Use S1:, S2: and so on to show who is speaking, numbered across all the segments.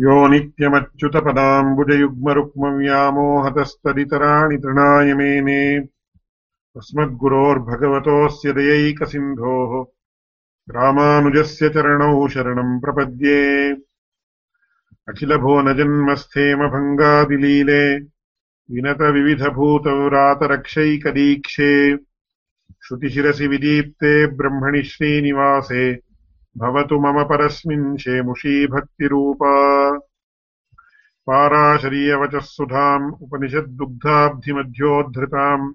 S1: यो नित्यमच्युतपदाम्बुजयुग्मरुक्मव्यामोहतस्तदितराणि तृणाय मेने अस्मद्गुरोर्भगवतोऽस्य दयैकसिन्धोः। रामानुजस्य चरणौ शरणम् प्रपद्ये। अखिलभुवनजन्मस्थेमभङ्गादिलीले विनतविविधभूतव्रातरक्षैकदीक्षे। श्रुतिशिरसि विदीप्ते ब्रह्मणि श्रीनिवासे। भवतु मम परस्मिन् शेमुषी भक्तिरूपा। पाराशरीयवचः सुधाम् उपनिषद्दुग्धाब्धिमध्योद्धृताम्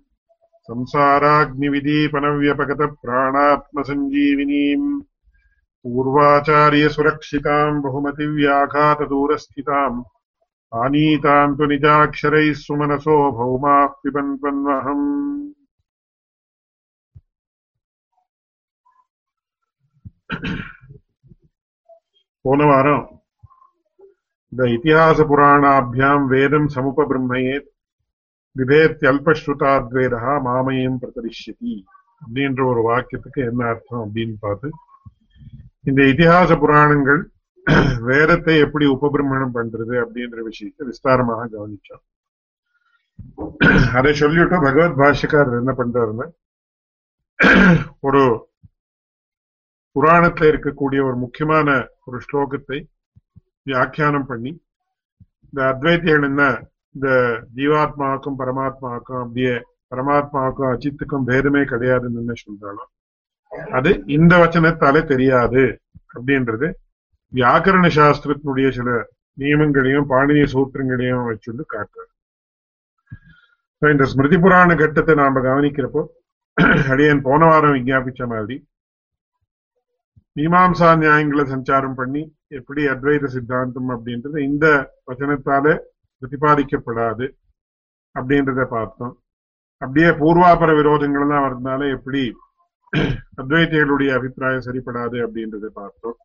S1: संसाराग्निविदीपनव्यपगतप्राणात्मसञ्जीविनीम् पूर्वाचार्यसुरक्षिताम्, बहुमतिव्याघातदूरस्थिताम्, आनीताम् तु निजाक्षरैः सुमनसो भौमाः पिबन्वन्वहम् போன வாரம் இந்த இத்திஹாச புராணாபியாம் வேதம் சமுபபிரம்மையே விபேத்தியல்பஸ்ருதாத்வேதா மாமயம் பிரதரிஷ்யதி அப்படின்ற ஒரு வாக்கியத்துக்கு என்ன அர்த்தம் அப்படின்னு பார்த்து இந்த இதிகாச புராணங்கள் வேதத்தை எப்படி உபபிரமணம் பண்றது அப்படின்ற விஷயத்தை விஸ்தாரமாக கவனிச்சோம். அதை சொல்லிட்டு பகவத் பாஷ்யக்காரர் என்ன பண்றாருன்னா ஒரு புராணத்துல இருக்கக்கூடிய ஒரு முக்கியமான ஒரு ஸ்லோகத்தை வியாக்கியானம் பண்ணி இந்த அத்வைத்திகள் என்ன இந்த ஜீவாத்மாவுக்கும் பரமாத்மாவுக்கும் அப்படியே பரமாத்மாவுக்கும் அஜித்துக்கும் பேதமே கிடையாதுன்னு என்ன சொல்றாலும் அது இந்த வச்சனத்தாலே தெரியாது அப்படின்றது வியாக்கரண சாஸ்திரத்தினுடைய சில நியமங்களையும் பாணினிய சூத்திரங்களையும் வச்சுட்டு காட்டுறாரு. இந்த ஸ்மிருதி புராண கட்டத்தை நாம கவனிக்கிறப்போ அடியன் போன வாரம் விஞ்ஞாபிச்ச மாதிரி மீமாம்சா நியாயங்களை சஞ்சாரம் பண்ணி எப்படி அத்வைத சித்தாந்தம் அப்படின்றது இந்த வச்சனத்தால பிரதிபாதிக்கப்படாது அப்படின்றத பார்த்தோம். அப்படியே பூர்வாபர விரோதங்கள் எல்லாம் வரதுனால எப்படி அத்வைத்திகளுடைய அபிப்பிராயம் சரிப்படாது அப்படின்றத பார்த்தோம்.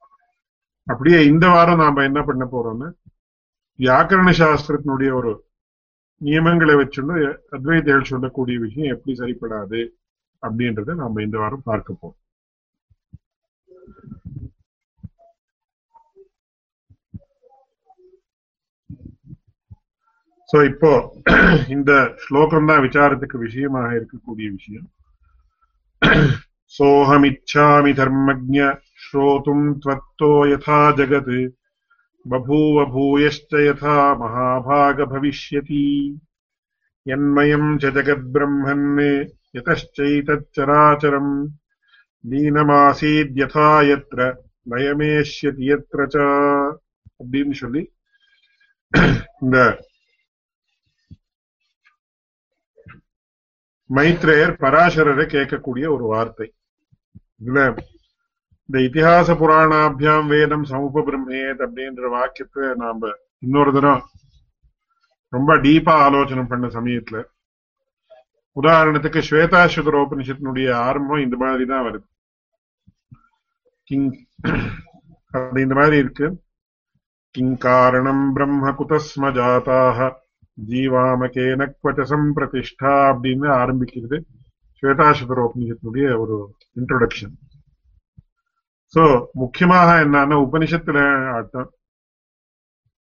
S1: அப்படியே இந்த வாரம் நாம என்ன பண்ண போறோம்னா வியாக்கரண சாஸ்திரத்தினுடைய ஒரு நியமங்களை வச்சுள்ள அத்வைத்திகள் சொல்லக்கூடிய விஷயம் எப்படி சரிப்படாது அப்படின்றத நாம இந்த வாரம் பார்க்க போறோம். ஸோ இப்போ இந்த ஸ்லோகம் தான் விசாரத்துக்கு விஷயமாக இருக்கக்கூடிய விஷயம் சோஹமிச்சாமி தர்மஜ ஸ்ரோதும் த்வத்தோ யதா ஜகத் பபூவ பூயஷ்ட யதா மகாபாக பவிஷ்யதி யன்மயம் ச ஜகத்பிரம்மன் யதச்சைதச்சராச்சரம் தீனமாசீத்யதா எத்திர நயமேஷ்யதி எத்திர அப்படின்னு சொல்லி இந்த மைத்ரேயர் பராசரரை கேட்கக்கூடிய ஒரு வார்த்தை. இதுல இந்த இத்திஹாச புராணாபியாம் வேதம் சமூப பிரம்மேத் அப்படின்ற வாக்கியத்தை நாம இன்னொரு தினம் ரொம்ப டீப்பா ஆலோசனை பண்ண சமயத்துல உதாரணத்துக்கு ஸ்வேதாஸ்வதர் உபனிஷத்தினுடைய ஆரம்பம் இந்த மாதிரி தான் வருது. கிங் அப்படி இந்த மாதிரி இருக்கு. கிங் காரணம் பிரம்ம குதஸ்ம ஜாதாக ஜீவாமகேன குவச்சசம் பிரதிஷ்டா அப்படின்னு ஆரம்பிக்கிறது. ஸ்வேதாசுதர உபனிஷத்தினுடைய ஒரு இன்ட்ரோடக்ஷன் சோ முக்கியமாக என்னன்னா உபனிஷத்துல ஆட்டம்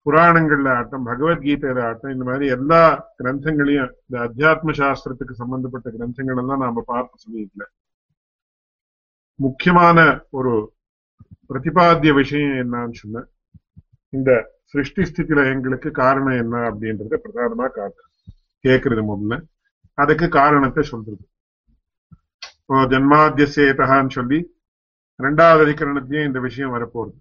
S1: புராணங்கள்ல ஆட்டம் பகவத்கீதையில ஆட்டம் இந்த மாதிரி எல்லா கிரந்தங்களையும் இந்த அத்தியாத்ம சாஸ்திரத்துக்கு சம்பந்தப்பட்ட கிரந்தங்கள் எல்லாம் நாம பார்த்து சமயத்துல முக்கியமான ஒரு பிரதிபாத்திய விஷயம் என்னன்னு சொன்ன இந்த சிருஷ்டி ஸ்திதி எங்களுக்கு காரணம் என்ன அப்படின்றத பிரதானமா காட்டு கேட்கறது முதல்ல. அதுக்கு காரணத்தை சொல்றது. இப்போ சொல்லி ரெண்டாவது அதிகரணத்தையும் இந்த விஷயம் வரப்போகுது.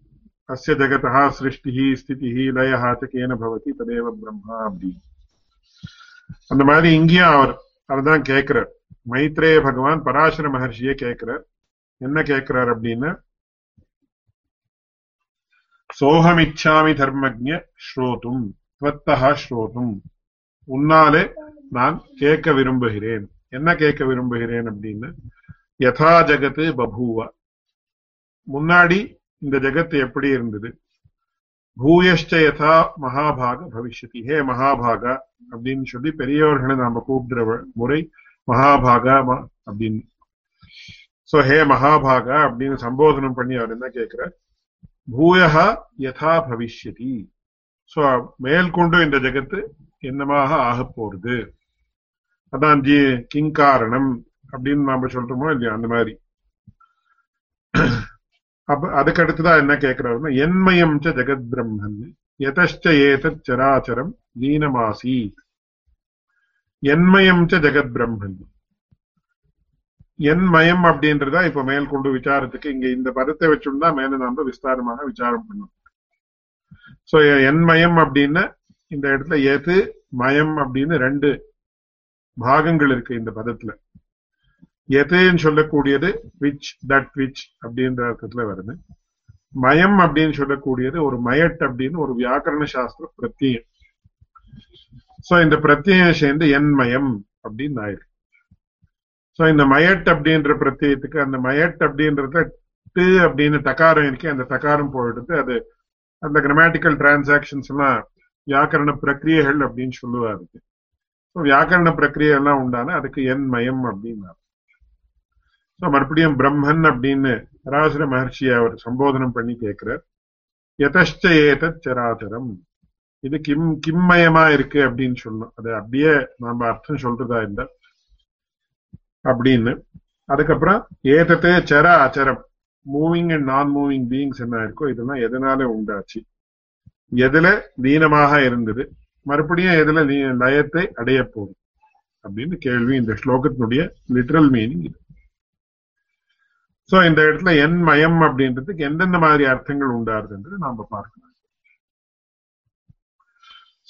S1: அஸ்ய ஜகதா சிருஷ்டி ஸ்திதி லயா கேன பவதி ததேவ பிரம்மா அப்படின்னு. அந்த மாதிரி இங்கேயும் அவர் அவர்தான் கேட்கிறார் மைத்ரேய பகவான் பராசர மகர்ஷியே கேட்கிறார் என்ன கேட்கிறார் அப்படின்னு? சோகமிச்சாமி தர்மஜ ஸ்ரோதும் துவத்தகா ஸ்ரோதும். உன்னாலே நான் கேட்க விரும்புகிறேன். என்ன கேட்க விரும்புகிறேன் அப்படின்னு? யதா ஜகத்து பபூவ. முன்னாடி இந்த ஜெகத்து எப்படி இருந்தது? பூயஷ்ட யதா மகாபாக பவிஷ்யதி. ஹே மகாபாகா அப்படின்னு சொல்லி பெரியவர்களை நாம கூப்பிடுற முறை மகாபாகா அப்படின்னு சோ ஹே மகாபாகா அப்படின்னு சம்போதனம் பண்ணி அவர் என்ன கேட்கிறார்? பூயா யதா பவிஷ்யதி. சோ மேற்கொண்டு இந்த ஜெகத்து என்னமாக ஆக போறது அதான் ஜி கிங்காரணம் அப்படின்னு நாம சொல்றோமோ இல்லையா அந்த மாதிரி. அப்ப அதுக்கடுத்துதான் என்ன கேட்கிறாருன்னா என்மயம் ச ஜெகத் பிரம்மன் எதச்ச ஏதத் சராச்சரம் லீனமாசி. என்மயம் ச ஜெகத் பிரம்மன் என்மயம் அப்படின்றதா இப்ப மேல் கொண்டு விசாரத்துக்கு இங்க இந்த பதத்தை வச்சுருந்தா மேல நாம விஸ்தாரமாக விசாரம் பண்ணணும். சோ என்மயம் அப்படின்னு இந்த இடத்துல எது மயம் அப்படின்னு ரெண்டு பாகங்கள் இருக்கு இந்த பதத்துல. எதுன்னு சொல்லக்கூடியது விச் தட் விச் அப்படின்ற அர்த்தத்துல வருது. மயம் அப்படின்னு சொல்லக்கூடியது ஒரு மயட் அப்படின்னு ஒரு வியாக்கரண சாஸ்திர பிரத்யம் சோ இந்த பிரத்தியம் சேர்ந்து என்மயம் அப்படின்னு ஆயிருக்கு. சோ இந்த மயட் அப்படின்ற பிரத்தியத்துக்கு அந்த மயட் அப்படின்றத டு அப்படின்னு தகாரம் இருக்கு அந்த தகாரம் போயிடுது அது அந்த கிராமட்டிக்கல் டிரான்சாக்ஷன்ஸ் எல்லாம் வியாக்கரண பிரக்கிரியைகள் அப்படின்னு சொல்லுவாரு. வியாக்கரண பிரக்கிரியை எல்லாம் உண்டான அதுக்கு என் மயம் அப்படின்னு ஸோ மறுபடியும் பிரம்மன் அப்படின்னு பராசர மகர்ஷியை அவர் சம்போதனம் பண்ணி கேட்கிறார். எதஷ்ட ஏதத் சராச்சரம் இது கிம் கிம்மயமா இருக்கு அப்படின்னு சொல்லணும். அது அப்படியே நாம அர்த்தம் சொல்றதா இருந்தா அப்படின்னு. அதுக்கப்புறம் ஏதத்தே சர அச்சரம் moving and non moving beings என்ன இருக்கோ இதெல்லாம் எதனால உண்டாச்சு? எதுல லீனமாக இருந்தது? மறுபடியும் எதுல லயத்தை அடைய போகுது? அப்படின்னு கேள்வி இந்த ஸ்லோகத்தினுடைய லிட்ரல் மீனிங் இது. சோ இந்த இடத்துல என் மயம் அப்படின்றதுக்கு எந்தெந்த மாதிரி அர்த்தங்கள் உண்டாருதுன்றது நாம பார்க்கலாம்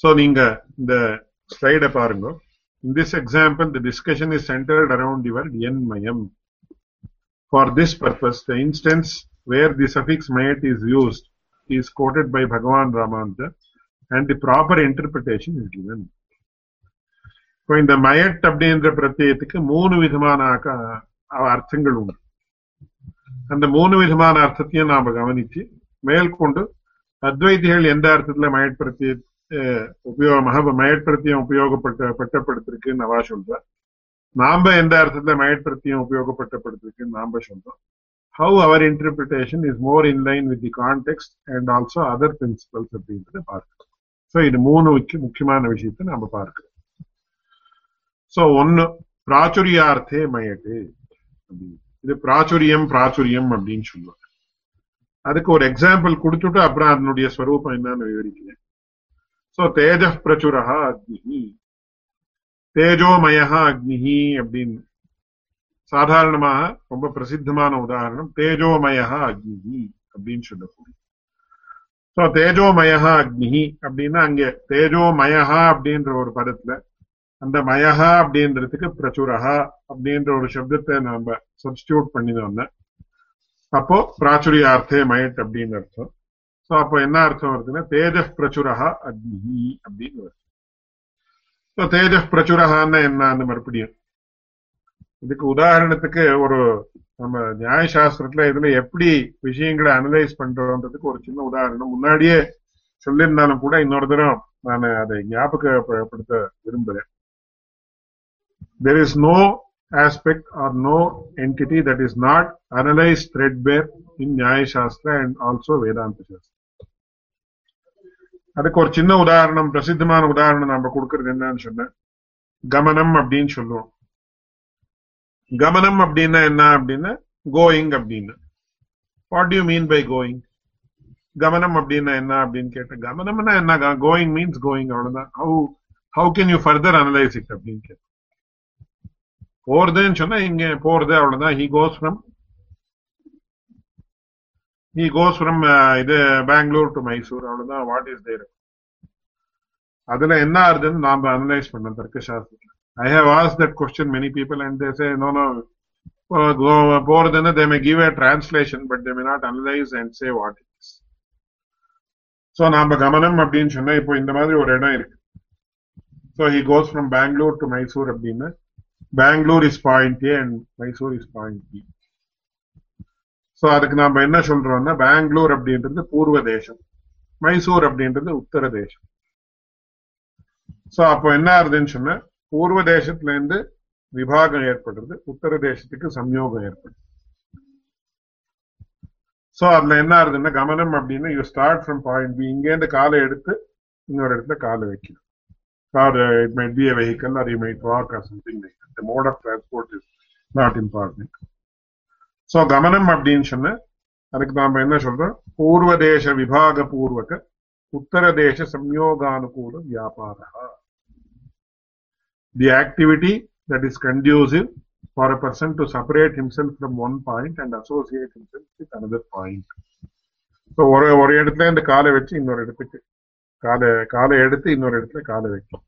S1: சோ நீங்க இந்த ஸ்லைட பாருங்க. In this example, the discussion is centered around the word enmayam. For this purpose, the instance where the suffix mayat is used is quoted by Bhagavan Ramanuja and the proper interpretation is given. இப்போ இந்த மயட் அப்படின்ற பிரத்யத்துக்கு மூணு விதமான அர்த்தங்கள் உண்டு அந்த மூணு விதமான அர்த்தத்தையும் நாம கவனிச்சு மேற்கொண்டு அத்வைதிகள் எந்த அர்த்தத்துல மயட் உபயோக உபயோகமாக மயற்படுத்தியம் உபயோகப்பட்ட பட்டப்படுத்திருக்குன்னு அவா சொல்ற நாம எந்த அர்த்தத்துல மயற்படுத்தியம் உபயோகப்பட்டப்படுத்திருக்குன்னு நாம சொல்றோம். How our interpretation is more in line with the context and also other principles அப்படின்றத பார்க்கிறோம் ஸோ இது மூணு முக்கியமான விஷயத்தை நாம பார்க்கிறோம் ஸோ ஒன்னு பிராச்சுரியார்த்தே மயட்டு இது பிராச்சுரியம் பிராச்சுரியம் அப்படின்னு சொல்லுவாங்க. அதுக்கு ஒரு எக்ஸாம்பிள் கொடுத்துட்டு அப்புறம் அதனுடைய ஸ்வரூபம் என்னன்னு விவரிக்கிறேன். சோ தேஜ பிரச்சுரா அக்னி தேஜோமயா அக்னி அப்படின்னு. சாதாரணமாக ரொம்ப பிரசித்தமான உதாரணம் தேஜோமயா அக்னி அப்படின்னு சொல்லக்கூடிய. சோ தேஜோமயா அக்னி அப்படின்னா அங்கே தேஜோமயா அப்படின்ற ஒரு பதத்துல அந்த மயஹா அப்படின்றதுக்கு பிரச்சுரஹா அப்படின்ற ஒரு சப்தத்தை நம்ம சப்ஸ்டியூட் பண்ணினோம்னா அப்போ பிராச்சுரியார்த்தே மயட் அப்படின்னு அர்த்தம். சோ அப்போ என்ன அர்த்தம் வருதுன்னா தேஜ பிரச்சுரஹா அக்னி அப்படின்னு வருது ஸோ தேஜ பிரச்சுரஹான்னு என்னன்னு மறுபடியும் இதுக்கு உதாரணத்துக்கு ஒரு நம்ம நியாயசாஸ்திரத்துல இதுல எப்படி விஷயங்களை அனலைஸ் பண்றோன்றதுக்கு ஒரு சின்ன உதாரணம் முன்னாடியே சொல்லியிருந்தாலும் கூட இன்னொரு தரம் நான் அதை ஞாபகப்படுத்த விரும்புறேன் there is no aspect or no entity that is not analyzed threadbare in Nyaya Shastra and also Vedanta Shastra. அதுக்கு ஒரு சின்ன உதாரணம் பிரசித்தமான உதாரணம் நம்ம கொடுக்கறது என்னன்னு சொன்ன கமனம் அப்படின்னு சொல்லுவோம். கமனம் அப்படின்னா என்ன அப்படின்னா கோயிங் அப்படின்னு. What you mean by going Gamanam அப்படின்னா என்ன அப்படின்னு கேட்ட கமனம்னா என்ன? கோயிங் மீன்ஸ் கோயிங் அவ்வளவுதான். How how can you further analyse it அப்படின்னு கேட்டேன் போறதுன்னு சொன்னா இங்க போறது அவ்வளவுதான். He goes from he goes from இது பெங்களூர் டு மைசூர் அவ்வளவுதான். வாட் இஸ் தேர் அதுல என்ன ஆகுதுன்னு நாம அனலைஸ் பண்ணோம் தர்க்க சாஸ்திரத்துல I have as that question many people and they say no no போறதுன்னு they may give a translation but they may not analyse and say what it is so நாம கமனம் அப்படின்னு சொன்னா இப்போ இந்த மாதிரி ஒரு இடம் இருக்கு. So he goes from Bangalore to Mysore அப்படின்னு. Bangalore is point A and Mysore is point B so அதுக்கு நாம என்ன சொல்றோம்னா பெங்களூர் அப்படின்றது பூர்வ தேசம். மைசூர் அப்படின்றது உத்தர தேசம். ஸோ அப்போ என்ன ஆகுதுன்னு சொன்னா பூர்வ தேசத்துல இருந்து விபாகம் ஏற்படுறது உத்தர தேசத்துக்கு சம்யோகம் ஏற்படுது. ஸோ அதுல என்ன ஆகுதுன்னா கமனம் அப்படின்னு you start from point B இங்கேருந்து காலை எடுத்து இன்னொரு இடத்துல காலை வைக்கணும். Car it might be a vehicle or you might walk or something like the mode of transport is not important so Gamanam அப்படின்னு சொன்ன அதுக்கு நாம என்ன சொல்றோம் பூர்வதேச விபாக பூர்வக உத்தர தேச சம்யோகானுகூல வியாபாரா the activity that is conducive for a person to separate himself from one point and associate himself with another point. So ஒரு ஒரு இடத்துல இந்த காலை வச்சு இன்னொரு இடத்துக்கு காலை காலை எடுத்து இன்னொரு இடத்துல காலை வைக்கும்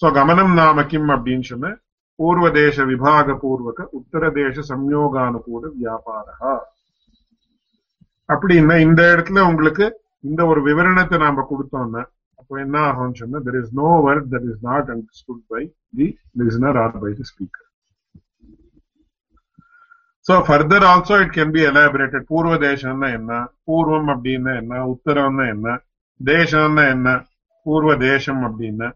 S1: ஸோ கமனம் நாம கிம் அப்படின்னு சொன்ன பூர்வதேச விபாக பூர்வக உத்தர தேச சம்யோகானுகூல வியாபாரா அப்படின்னா இந்த இடத்துல உங்களுக்கு இந்த ஒரு விவரணத்தை நாம கொடுத்தோம்னா அப்போ என்ன ஆகும்னு சொன்னா there is no word that is not understood by the listener or by the speaker so further also it can be elaborated பூர்வ தேசம்னா என்ன? பூர்வம் அப்படின்னா என்ன? உத்தரம்னா என்ன? தேசம்னா என்ன? பூர்வ தேசம் அப்படின்னா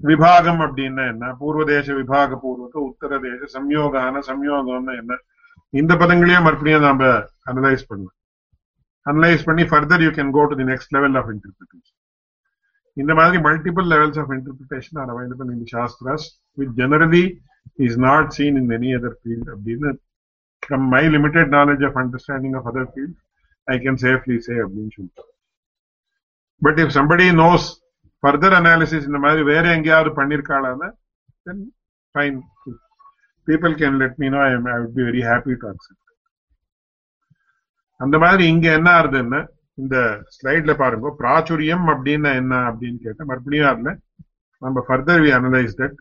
S1: விபாகம் அப்படின்னா என்ன பூர்வதேச விபாக பூர்வக உத்தர தேச சம்யோகான சம்யோகம்னா என்ன இந்த பதங்களையும் மறுபடியும் நாம அனலைஸ் பண்ணலாம் அனலைஸ் பண்ணி further you can go to the next level of interpretation இந்த மாதிரி multiple levels of interpretation are available in the shastras which generally is not seen in any other field அப்படின்னு from my limited knowledge of understanding of other field I can safely say அப்படின்னு சொல்லிட்டு but if somebody knows further analysis இந்த மாதிரி வேற எங்கேயாவது பண்ணிருக்காளான then fine people can let me know I I would be very happy to accept அந்த மாதிரி இங்க என்ன ஆகுதுன்னு இந்த ஸ்லைட்ல பாருங்க. பிராச்சுரியம் அப்படின்னா என்ன அப்படின்னு கேட்டேன் மறுபடியும் அதுல நம்ம ஃபர்தர் வி அனலைஸ் தட்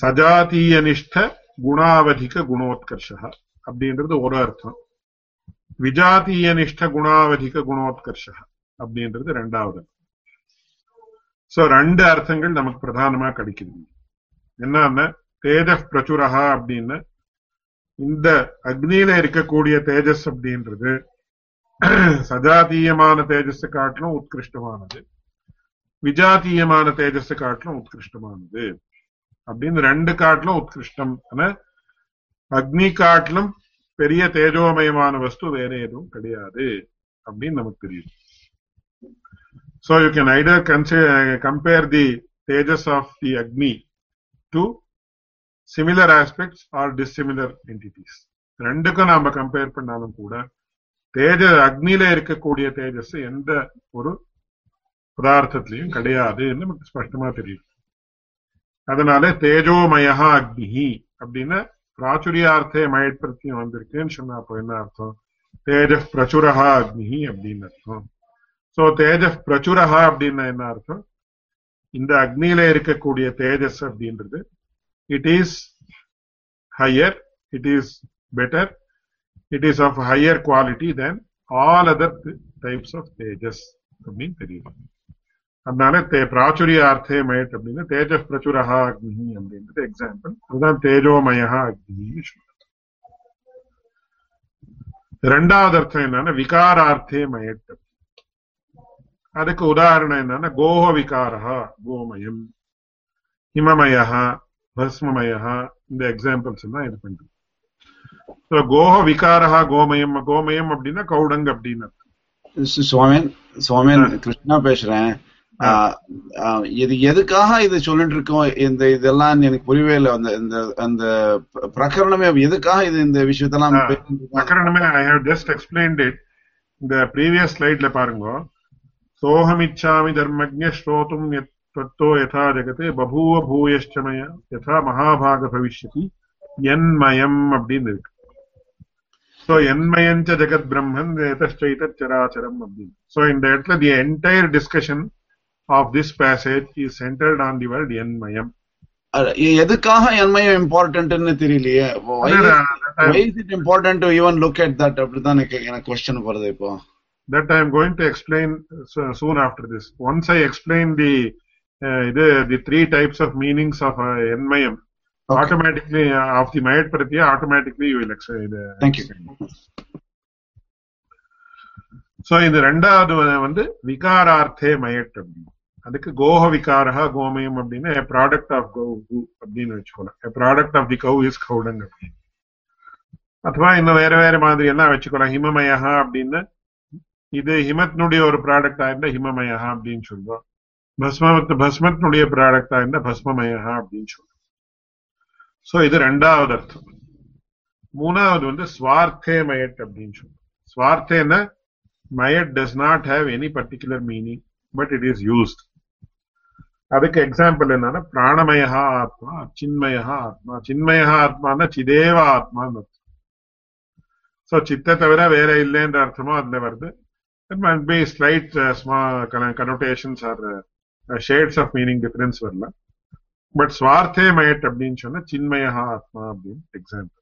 S1: சஜாத்தீயனிஷ்ட குணாவதிக குணோத்கர்ஷா அப்படின்றது ஒரு அர்த்தம். விஜாத்தீயனிஷ்ட குணாவதிக குணோத்கர்ஷா அப்படின்றது ரெண்டாவது. சோ ரெண்டு அர்த்தங்கள் நமக்கு பிரதானமா கிடைக்குது. என்னன்னா தேஜ பிரச்சுரஹா அப்படின்னு. இந்த அக்னியில இருக்கக்கூடிய தேஜஸ் அப்படின்றது சஜாத்தீயமான தேஜஸ் காட்டிலும் உத்கிருஷ்டமானது. விஜாத்தீயமான தேஜஸ் காட்டிலும் உத்கிருஷ்டமானது. அப்படின்னு ரெண்டு காட்டிலும் உத்கிருஷ்டம். ஆனா அக்னி காட்டிலும் பெரிய தேஜோமயமான வஸ்து வேற எதுவும் கிடையாது அப்படின்னு நமக்கு தெரியும் So you can either consider, compare the tejas of the Agni to similar aspects or dissimilar entities. ரெண்டுக்கும் நாம கம்பேர் பண்ணாலும் கூட தேஜ அக்னியில இருக்கக்கூடிய தேஜஸ் எந்த ஒரு பதார்த்தத்திலையும் கிடையாது நமக்கு ஸ்பஷ்டமா தெரியும். அதனால தேஜோமயா அக்னி அப்படின்னு பிராச்சுரியார்த்தே மயட் வந்திருக்குன்னு சொன்னா அப்போ என்ன அர்த்தம்? தேஜ பிரச்சுரஹா அக்னி அப்படின்னு அர்த்தம். சோ தேஜ பிரச்சுரஹா அப்படின்னா என்ன அர்த்தம் இந்த அக்னியில இருக்கக்கூடிய தேஜஸ் அப்படின்றது it is higher it is better it is of higher quality then all other types of தேஜஸ் அப்படின்னு தெரியும் அதனால தே பிராச்சுரிய அர்த்தே மயட் அப்படின்னு தேஜ பிரச்சுரஹா அக்னி அப்படின்றது எக்ஸாம்பிள் அதுதான் தேஜோமயா அக்னின்னு சொல்றது ரெண்டாவது அர்த்தம் என்னன்னா விகாரார்த்தே மயட் அதுக்கு உதாரணம் என்னன்னா கோஹ விகாரா கோமயம் ஹிமமயா பஸ்மமயா இந்த எக்ஸாம்பிள்ஸ் எல்லாம் இது பண்றது கோஹ விகாரா கோமயம் கோமயம் அப்படின்னா கவுடங் அப்படின்னு
S2: சுவாமின் சுவாமின் கிருஷ்ணா பேசுறேன். இது எதுக்காக இது சொல்லிட்டு இருக்கோம்? இந்த இதெல்லாம் எனக்கு புரியவே இல்லை. அந்த இந்த அந்த பிரகரணமே எதுக்காக இது இந்த விஷயத்தெல்லாம்
S1: பிரகரணமே I have just explained it இந்த ப்ரீவியஸ் ஸ்லைட்ல பாருங்க. सोऽहमिच्छामि धर्मज्ञ श्रोतुम् त्वत्तो यथा जगते बभूव भूयश्च मया यथा महाभाग भविष्यति यन्मयम् அப்படின்னு இருக்கு சோ என்மயஞ்ச ஜெகத் பிரம்மன் ஏதச்சைதத் சராச்சரம் அப்படின்னு சோ இந்த இடத்துல the entire discussion of this passage is centered on the word என்மயம்
S2: எதுக்காக என்மயம் இம்பார்ட்டன்ட்னு தெரியலையே it important to even look at that அப்படிதான் எனக்கு கொஸ்டின் வருது இப்போ
S1: that I am going to explain soon after this. Once I explain the uh, the, the three types of meanings of uh, Nmayam, okay. automatically uh, of the Mayat Pratya, automatically you will explain. Uh,
S2: Thank you.
S1: So, in the வந்து விகாரார்த்தே மயட் அப்படின்னு அதுக்கு கோஹ விகாரா கோமயம் அப்படின்னு product of cow அப்படின்னு வச்சுக்கலாம் product of the cow is cow dung அப்படின்னு அதுவா இன்னும் வேற வேற மாதிரி எல்லாம் வச்சுக்கலாம் ஹிமமயா அப்படின்னு இது ஹிமத்தினுடைய ஒரு ப்ராடக்டா இருந்தா ஹிமமயா அப்படின்னு சொல்றோம். பஸ்மத்து பஸ்மத்தினுடைய ப்ராடக்டா இருந்தா பஸ்மமயா அப்படின்னு சொல்றோம். சோ இது ரெண்டாவது அர்த்தம். மூணாவது வந்து ஸ்வார்த்தே மயட் அப்படின்னு சொல்றோம். ஸ்வார்த்தேன்னா மயட் does not have any particular meaning but it is used அதுக்கு எக்ஸாம்பிள் என்னன்னா பிராணமயா ஆத்மா சின்மயா ஆத்மா. சின்மயா ஆத்மானா சிதேவ ஆத்மான்னு அர்த்தம். சோ சித்த தவிர வேற இல்லைன்ற அர்த்தமும் அதுல வருது. It might be slight uh, small conno- connotations or shades of meaning of வரலாம் பட் ஸ்வார்த்தே மயட் அப்படின்னு சொன்னா சின்மயா ஆத்மா அப்படின்னு எக்ஸாம்பிள்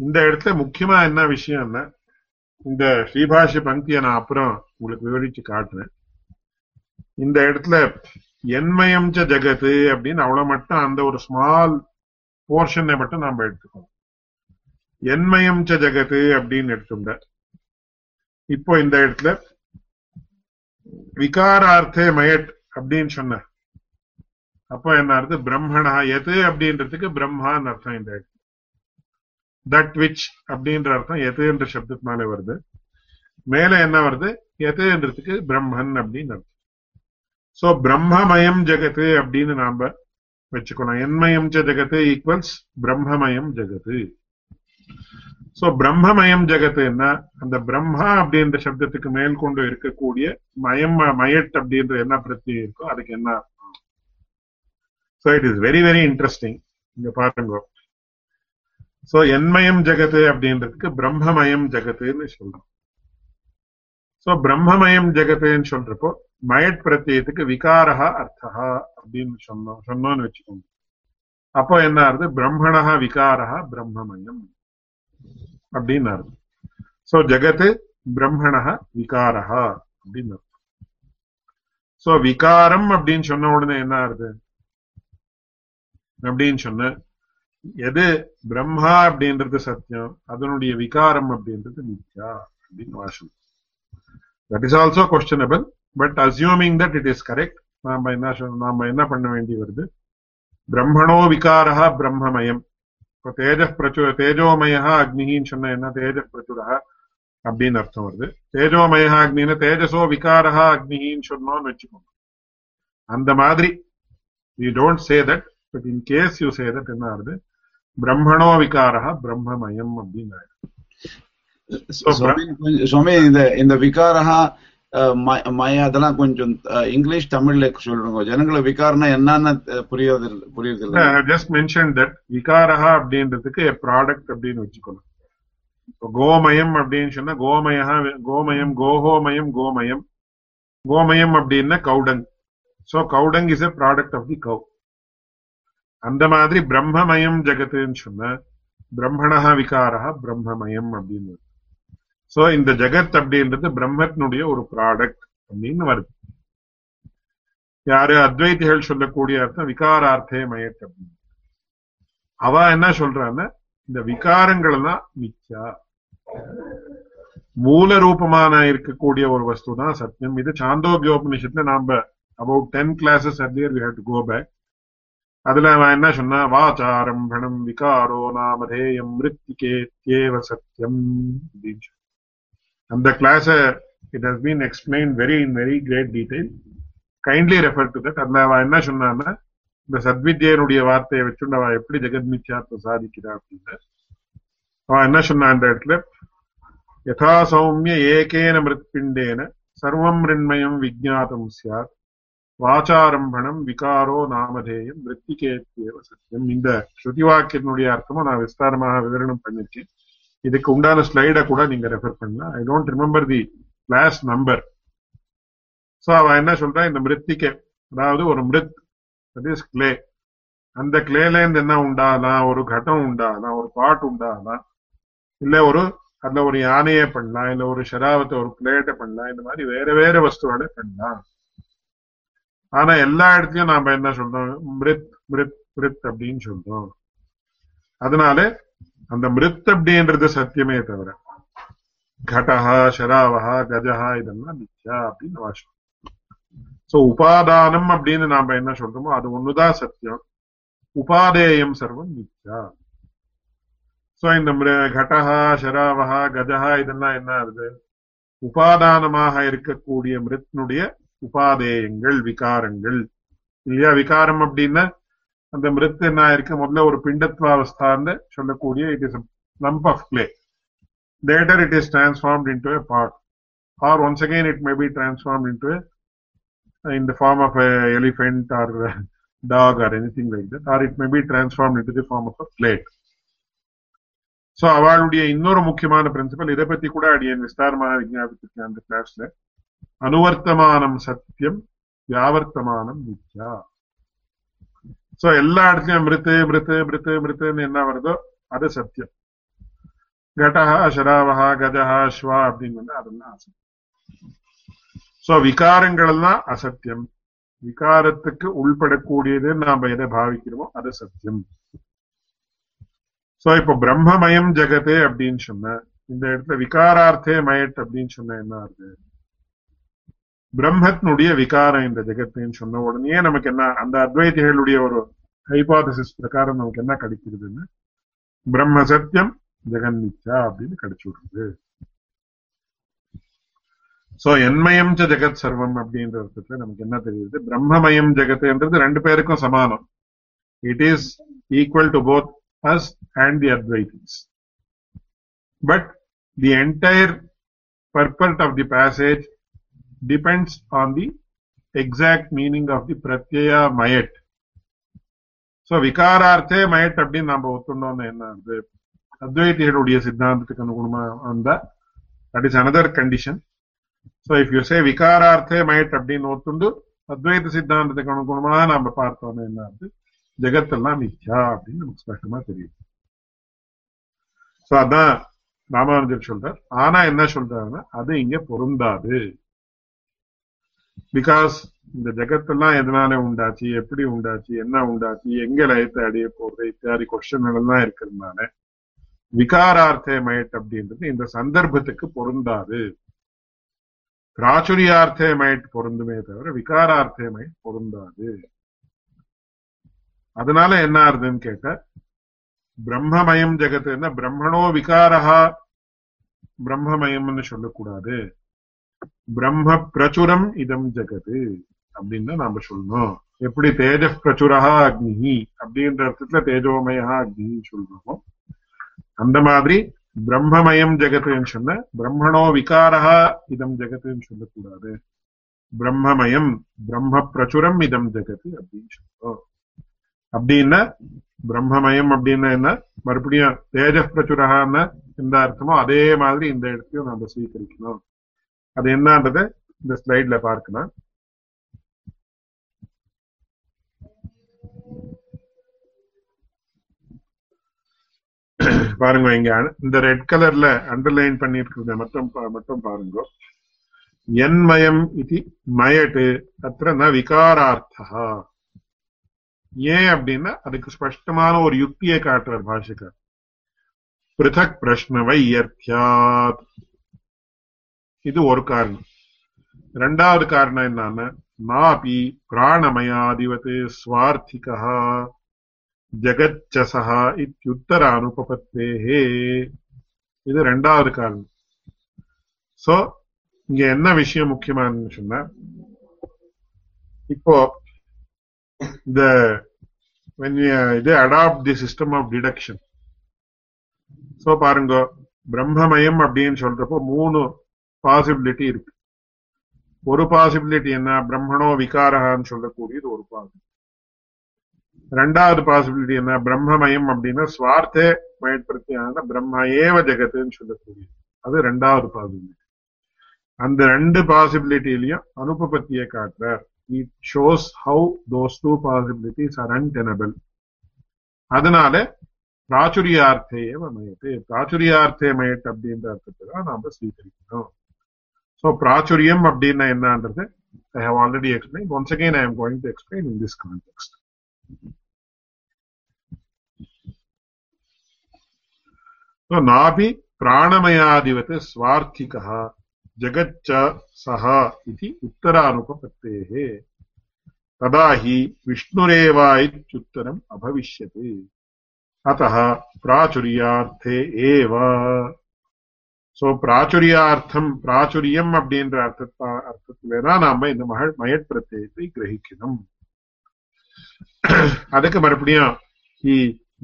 S1: இந்த இடத்துல முக்கியமா என்ன விஷயம்னா இந்த ஸ்ரீபாஷ பங்கியை நான் அப்புறம் உங்களுக்கு விவரிச்சு காட்டுறேன். இந்த இடத்துல என்மயம் ச ஜெகத்து அப்படின்னு அவ்வளவு மட்டும் அந்த ஒரு ஸ்மால் போர்ஷனை மட்டும் நாம எடுத்துக்கோம் என்மயம் ச ஜெகத்து அப்படின்னு எடுத்துட்டேன் இப்போ இந்த இடத்துல விகாரார்த்தே மயட் அப்படின்னு சொன்ன அப்போ என்ன அர்த்தம்? பிரம்மணா எது அப்படின்றதுக்கு பிரம்மான்னு அர்த்தம் இந்த இடத்துல. தட் விச் அப்படின்ற அர்த்தம் எது என்ற சப்தத்தினாலே வருது. மேல என்ன வருது? எதுன்றதுக்கு பிரம்மன் அப்படின்னு அர்த்தம். சோ பிரம்மமயம் ஜெகத்து அப்படின்னு நாம வச்சுக்கணும். என்மயம் ஜெகத்து ஈக்குவல்ஸ் பிரம்மமயம் ஜெகத்து. சோ பிரம்மமயம் ஜெகத்துன்னா அந்த பிரம்மா அப்படின்ற சப்தத்துக்கு மேல் கொண்டு இருக்கக்கூடிய மயம் மயட் அப்படின்ற என்ன பிரத்தியம் இருக்கோ அதுக்கு என்ன so it is very very interesting இங்க பாருங்க. சோ என்மயம் ஜெகத்து அப்படின்றதுக்கு பிரம்மமயம் ஜெகத்துன்னு சொல்றோம். சோ பிரம்மமயம் ஜெகத்துன்னு சொல்றப்போ மயட் பிரத்தியத்துக்கு விகாரா அர்த்தா அப்படின்னு சொன்னோம் சொன்னோம்னு வச்சுக்கோங்க. அப்போ என்ன ஆகுது? பிரம்மணா விகாரா பிரம்மமயம் அப்படின்னு அர்த்தம் சோ ஜெகத் பிரம்மண விகாரா அப்படின்னு அர்த்தம் சோ விகாரம் அப்படின்னு சொன்ன உடனே என்ன ஆகுது? அப்படின்னு சொன்ன எது பிரம்மா அப்படின்றது சத்தியம் அதனுடைய விகாரம் அப்படின்றது மித்யா அப்படின்னு வாசம் that is also questionable but assuming that it is correct நாம என்ன நாம என்ன பண்ண வேண்டி வருது? பிரம்மணோ விகாரா பிரம்மமயம். பிரச்சு தேஜோமய அக்னின்னு சொன்ன என்ன தேஜ பிரச்சுரா அப்படின்னு அர்த்தம் வருது தேஜோமய அக்னின்னு தேஜசோ விகாரா அக்னின்னு சொன்னோம்னு வச்சுக்கோங்க அந்த மாதிரி you don't say that but in case you say that என்ன ஆகுது பிரம்மணோ விகாரா பிரம்மமயம் அப்படின்னு.
S2: சுவாமி இந்த இந்த ம- மய அதெல்லாம் கொஞ்சம் இங்கிலீஷ் தமிழ்ல சொல்லுங்க ஜனங்களுக்கு விகாரம்னா என்னன்னு புரியாது புரியுது இல்ல
S1: ஜஸ்ட் மென்ஷன் தட் விகாரா அப்படின்றதுக்கு ப்ராடக்ட் அப்படின்னு வச்சுக்கணும். கோமயம் அப்படின்னு சொன்னா கோமயா கோமயம் கோஹோமயம் கோமயம். கோமயம் அப்படின்னா cow dung so cow dung is a product of the cow அந்த மாதிரி பிரம்மமயம் ஜெகத்துன்னு சொன்னா பிரம்மணா விகாரா பிரம்மமயம் அப்படின்னு சோ இந்த ஜெகத் அப்படின்றது பிரம்மத்தினுடைய ஒரு ப்ராடக்ட் அப்படின்னு வருது. யாரு? அத்வைத்திகள் சொல்லக்கூடிய அர்த்தம் விகாரார்த்தே மயட் அப்படின்னு. அவ என்ன சொல்றான்னா இந்த விகாரங்கள் தான் மிச்சா? மூல ரூபமான இருக்கக்கூடிய ஒரு வஸ்து தான் சத்தியம் இது சாந்தோபியோபனிஷத்துல நாம about ten classes earlier we have to go back அதுல அவன் என்ன சொன்னா வாச்சாரம்பணம் விகாரோ நாமதேயம் மிருத்திகேத்யேவ சத்தியம் அப்படின்னு சொல்லி. அந்த கிளாஸ it has been explain very in very great detail kindly refer to that அதுல அவன் என்ன சொன்னான்னா இந்த சத்வித்யனுடைய வார்த்தையை வச்சுட்டு அவன் எப்படி ஜெகத்மித்யாத்வம் சாதிக்கிறா அப்படின்னு அவன் என்ன சொன்னான் அந்த இடத்துல? யதா சௌமிய ஏகேன மிருத்பிண்டேன சர்வம் ரிண்மயம் விஜாதம் சியாத் வாச்சாரம்பணம் விகாரோ நாமதேயம் மிருத்திகேத்தியவ சத்தியம் இந்த ஸ்ருதி வாக்கியத்தினுடைய அர்த்தமும் நான் விஸ்தாரமாக விவரணம் பண்ணிருக்கேன் இதுக்கு உண்டான ஸ்லைட கூட நீங்க ரெஃபர் பண்ணலாம். I don't remember the class number so அவன் என்ன சொல்றான் இந்த மிருத்திகை அதாவது ஒரு மிருத் தட் இஸ் கிளே அந்த கிளேல இருந்து என்ன உண்டாகலாம் ஒரு கட்டம் உண்டாகலாம் ஒரு பாட் உண்டாகலாம் இல்ல ஒரு அதுல ஒரு யானையை பண்ணலாம் இல்ல ஒரு ஷராவத்தை ஒரு பிளேட்டை பண்ணலாம் இந்த மாதிரி வேற வேற வஸ்துவோட பண்ணலாம். ஆனா எல்லா இடத்துலயும் நாம என்ன சொல்றோம்? மிருத் மிருத் மிருத் அப்படின்னு சொல்றோம். அதனால அந்த மிருத் அப்படின்றது சத்தியமே தவிர. கடஹா ஷராவஹா கஜஹா இதெல்லாம் மித்யா அப்படின்னு வாசம். சோ உபாதானம் அப்படின்னு நாம என்ன சொல்றோமோ அது ஒண்ணுதான் சத்தியம். உபாதேயம் சர்வம் மித்யா. சோ இந்த கடஹா ஷராவஹா கஜஹா இதெல்லாம் என்ன ஆகுது? உபாதானமாக இருக்கக்கூடிய மிருத்னுடைய உபாதேயங்கள் விகாரங்கள். இல்லையா? விகாரம் அப்படின்னா அந்த மிருத்தனா இருக்க முதல்ல ஒரு பிண்டத்வாவஸ்தான்னு சொல்லக்கூடிய it is lump of clay later it is transformed into a pot or once again it may be transformed into in the form of a elephant or a dog or anything like that or it may be transformed into the form of a plate so அவளுடைய இன்னொரு முக்கியமான principal இதை பத்தி கூட அடியன் விஸ்தாரமாக விஞ்ஞாபித்திருக்கேன் அந்த கிளாஸ்ல அனுவர்த்தமானம் சத்தியம் வியாவர்த்தமானம் மித்யா சோ எல்லா இடத்துலயும் மிருத்து மிருத்து மிருத்து மிருத்துன்னு என்ன வருதோ அது சத்தியம். கடஹா ஷராவஹா கஜஹா ஸ்வா அப்படின்னு வந்து அதெல்லாம் அசத்தியம். சோ விகாரங்கள் எல்லாம் அசத்தியம். விகாரத்துக்கு உள்படக்கூடியது நாம எதை பாவிக்கிறோமோ அது சத்தியம். சோ இப்ப பிரம்மமயம் ஜெகதே அப்படின்னு சொன்ன இந்த இடத்துல விகாரார்த்தே மயட் அப்படின்னு சொன்ன என்ன ஆகுது பிரம்மத்தினுடைய விகாரம் இந்த ஜெகத்துன்னு சொன்ன உடனே நமக்கு என்ன அந்த அத்வைதிகளுடைய ஒரு ஹைபாதசிஸ் பிரகாரம் நமக்கு என்ன கிடைக்கிறதுன்னு பிரம்ம சத்தியம் ஜெகன்மிச்சா அப்படின்னு கிடைச்சு விடுறது சோ என்மயம் ச ஜெகத் சர்வம் அப்படின்ற அர்த்தத்துல நமக்கு என்ன தெரியுது? பிரம்மமயம் ஜெகத்துன்றது ரெண்டு பேருக்கும் சமானம். It is equal to both us and the Advaitis. But the entire purport of the passage depends on the exact meaning of the pratyaya மயட் ஸோ விகாரார்த்தே மயட் அப்படின்னு நம்ம ஒத்துண்டோம்னு என்ன அது அத்வைத்திகளுடைய சித்தாந்தத்துக்கு அனுகுணமா வந்தா that is another condition so if you say விகாரார்த்தே மயட் அப்படின்னு ஒத்துண்டு அத்வைத சித்தாந்தத்துக்கு அனுகுணமா நம்ம பார்த்தோம்னு என்ன அது ஜெகத்தெல்லாம் மித்யா அப்படின்னு நமக்கு ஸ்பஷ்டமா தெரியும் சோ அதான் ராமானுஜர் சொல்றார் ஆனா என்ன சொல்றாருன்னா அது இங்க பொருந்தாது பிகாஸ் இந்த ஜெகத்தெல்லாம் எதனால உண்டாச்சு? எப்படி உண்டாச்சு? என்ன உண்டாச்சு? எங்க லயத்தை அடைய போறது? இத்தியாதி கொஸ்டின்கள் எல்லாம் இருக்கிறதுனால விகாரார்த்தே மயட் அப்படின்றது இந்த சந்தர்ப்பத்துக்கு பொருந்தாது. பிராச்சுரியார்த்தே மயட் பொருந்துமே தவிர விகாரார்த்தே மயட் பொருந்தாது. அதனால என்ன ஆறுதுன்னு கேட்ட பிரம்மமயம் ஜெகத்துன்னா பிரம்மணோ விகாரஹா பிரம்மமயம்னு சொல்லக்கூடாது. பிரம்ம பிரச்சுரம் இதம் ஜெகது அப்படின்னு நாம சொல்லணும். எப்படி தேஜ பிரச்சுரா அக்னி அப்படின்ற அர்த்தத்துல தேஜோமயா அக்னின்னு சொல்றோமோ அந்த மாதிரி பிரம்மமயம் ஜெகத்துன்னு சொன்ன பிரம்மணோ விகாரா இதம் ஜெகத்துன்னு சொல்லக்கூடாது. பிரம்மமயம் பிரம்ம பிரச்சுரம் இதம் ஜெகத்து அப்படின்னு சொல்றோம். அப்படின்னா பிரம்மமயம் அப்படின்னா என்ன? மறுபடியும் தேஜ பிரச்சுரகான்னு எந்த அர்த்தமோ அதே மாதிரி இந்த இடத்தையும் நாம ஸ்வீகரிக்கணும். அது என்னன்றதை இந்த ஸ்லைட்ல பார்க்கலாம். பாருங்க இங்க இந்த ரெட் கலர்ல அண்டர்லைன் பண்ணிருக்கிறத மட்டும் மட்டும் பாருங்க. என்மயம் இது மயட்டு அத்த ந விகாரார்த்தா ஏன் அப்படின்னா அதுக்கு ஸ்பஷ்டமான ஒரு யுக்தியை காட்டுறார் பாஷிகர். பிருதக் பிரஷ்ன வையர்த்தியாத் இது ஒரு காரணம். ரெண்டாவது காரணம் என்னன்னா நாபி பிராணமயாதிவத் ஸ்வார்த்திகா ஜகச்சசா இத்தியுத்தர அனுபபத்தேஹே இது ரெண்டாவது காரணம். சோ இங்க என்ன விஷயம் முக்கியமானு சொன்னா இப்போ இந்த இது adopt the system of deduction so பாருங்க பிரம்மமயம் அப்படின்னு சொல்றப்போ மூணு பாசிபிலிட்டி இருக்கு. ஒரு பாசிபிலிட்டி என்ன? பிரம்மணோ விகாரகான்னு சொல்லக்கூடியது ஒரு பாசிபிலிட்டி ரெண்டாவது பாசிபிலிட்டி என்ன? பிரம்மமயம் அப்படின்னா சுவார்த்தே மயப்படுத்தியான பிரம்ம ஏவ ஜெகத்துன்னு சொல்லக்கூடியது. அது ரெண்டாவது பாசிபிலிட்டி அந்த ரெண்டு பாசிபிலிட்டிலையும் அனுபபத்தியை காட்டுறார். It shows how those two possibilities are untenable அதனால பிராச்சுரியார்த்தே மயத்து பிராச்சுரியார்த்தே மயட் அப்படின்ற அர்த்தத்தை தான் நாம ஸ்வீகரிக்கணும். So prachuryam abdina enna I have already explained. Once again, I am going to explain in this context. So nabi प्राणमयादिवत् स्वार्थिकः जगच्च सः इति उत्तरानुपपत्तेः तदा हि विष्णुरेव इत्युत्तरम् अभविष्यति अतः प्राचुर्यार्थे एव சோ பிராச்சுரியார்த்தம் பிராச்சுரியம் அப்படின்ற அர்த்தத்தா அர்த்தத்துலதான் நாம இந்த மகள் மயட் பிரத்தியத்தை கிரகிக்கணும். அதுக்கு மறுபடியும் he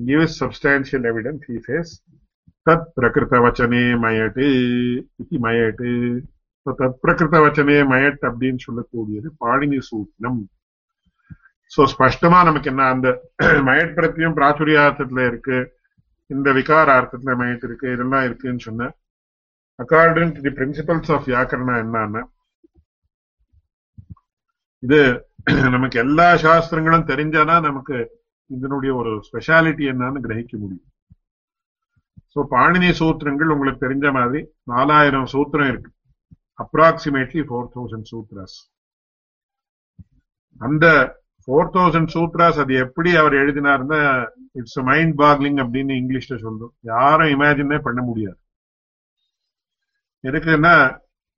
S1: gives substantial evidence he says தத் பிரகிருதவச்சனே மயட்டு இது மயட்டு தத் பிரகிருதவச்சனே மயட் அப்படின்னு சொல்லக்கூடியது பாணினி சூத்திரம் சோ ஸ்பஷ்டமா நமக்கு என்ன அந்த மயட் பிரத்தியம் பிராச்சுரியார்த்தத்துல இருக்கு இந்த விகார அர்த்தத்துல மயட் இருக்கு இதெல்லாம் இருக்குன்னு சொன்ன according to the principles of vyakarana என்னன்னா இது நமக்கு எல்லா சாஸ்திரங்களும் தெரிஞ்சானா நமக்கு இதனுடைய ஒரு ஸ்பெஷாலிட்டி என்னன்னு கிரகிக்க முடியும். சோ பாணினி சூத்திரங்கள் உங்களுக்கு தெரிஞ்ச மாதிரி நாலாயிரம் சூத்திரம் இருக்கு. Approximately four thousand sutras. அந்த ஃபோர் தௌசண்ட் சூத்ராஸ் அது எப்படி அவர் எழுதினாருன்னா இட்ஸ் மைண்ட் பாக்லிங் அப்படின்னு இங்கிலீஷ்ல சொல்றோம் யாரும் இமேஜினே பண்ண முடியாது. எதுக்குன்னா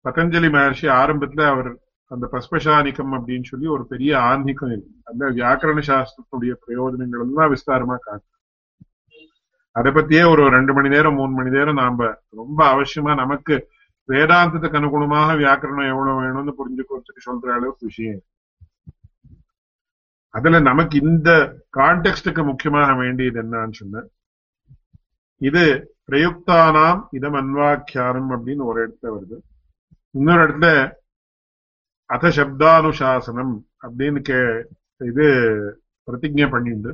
S1: பதஞ்சலி மகர்ஷி ஆரம்பத்துல அவர் அந்த பஸ்பசானிக்கம் அப்படின்னு சொல்லி ஒரு பெரிய ஆன்மீகம் இருக்கு அந்த வியாக்கரண சாஸ்திரத்துடைய பிரயோஜனங்கள் எல்லாம் விஸ்தாரமா காட்டு அதை பத்தியே ஒரு ரெண்டு மணி நேரம் மூணு மணி நேரம் நாம ரொம்ப அவசியமா நமக்கு வேதாந்தத்துக்கு அனுகுணமாக வியாக்கரணம் எவ்வளவு வேணும்னு புரிஞ்சுக்கிறதுக்கு சொல்ற அளவுக்கு விஷயம் அதுல நமக்கு இந்த கான்டெக்ஸ்டுக்கு முக்கியமாக வேண்டியது என்னன்னு சொன்ன இது பிரயுக்தானாம் இதம் அன்வாக்கியானம் அப்படின்னு ஒரு இடத்துல வருது. இன்னொரு இடத்துல அத சப்தானுசாசனம் அப்படின்னு கே இது பிரதிஜை பண்ணிண்டு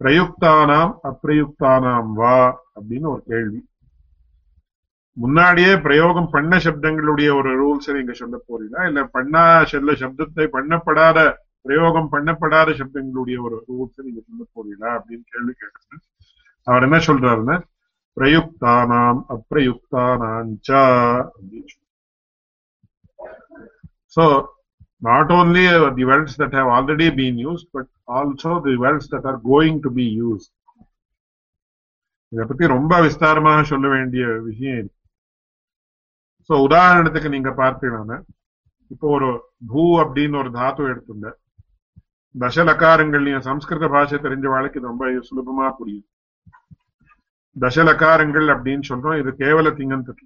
S1: பிரயுக்தானாம் அப்பிரயுக்தானாம் வா அப்படின்னு ஒரு கேள்வி. முன்னாடியே பிரயோகம் பண்ண சப்தங்களுடைய ஒரு ரூல்ஸ் நீங்க சொல்ல போறீங்களா? இல்ல பண்ணா செல்ல சப்தத்தை பண்ணப்படாத பிரயோகம் பண்ணப்படாத சப்தங்களுடைய ஒரு ரூல்ஸ் நீங்க சொல்ல போறீங்களா அப்படின்னு கேள்வி கேட்கறேன் அவர் என்ன சொல்றாருன்னா பிரயுக்தானாம் அப்பிரயுக்தானாஞ்சா so not not only uh, the words that have already been used, but also the words that are going to be used. இதை பத்தி ரொம்ப விஸ்தாரமாக சொல்ல வேண்டிய விஷயம் இது. சோ உதாரணத்துக்கு நீங்க பார்த்தீங்கன்னா இப்போ ஒரு பூ அப்படின்னு ஒரு தாத்து எடுத்துங்க தசலக்காரங்கள் நீங்க சம்ஸ்கிருத பாஷை தெரிஞ்ச வாழ்க்கை ரொம்ப சுலபமா புரியும் தசலகாரங்கள் அப்படின்னு சொல்றோம். இது கேவல திங்கந்தது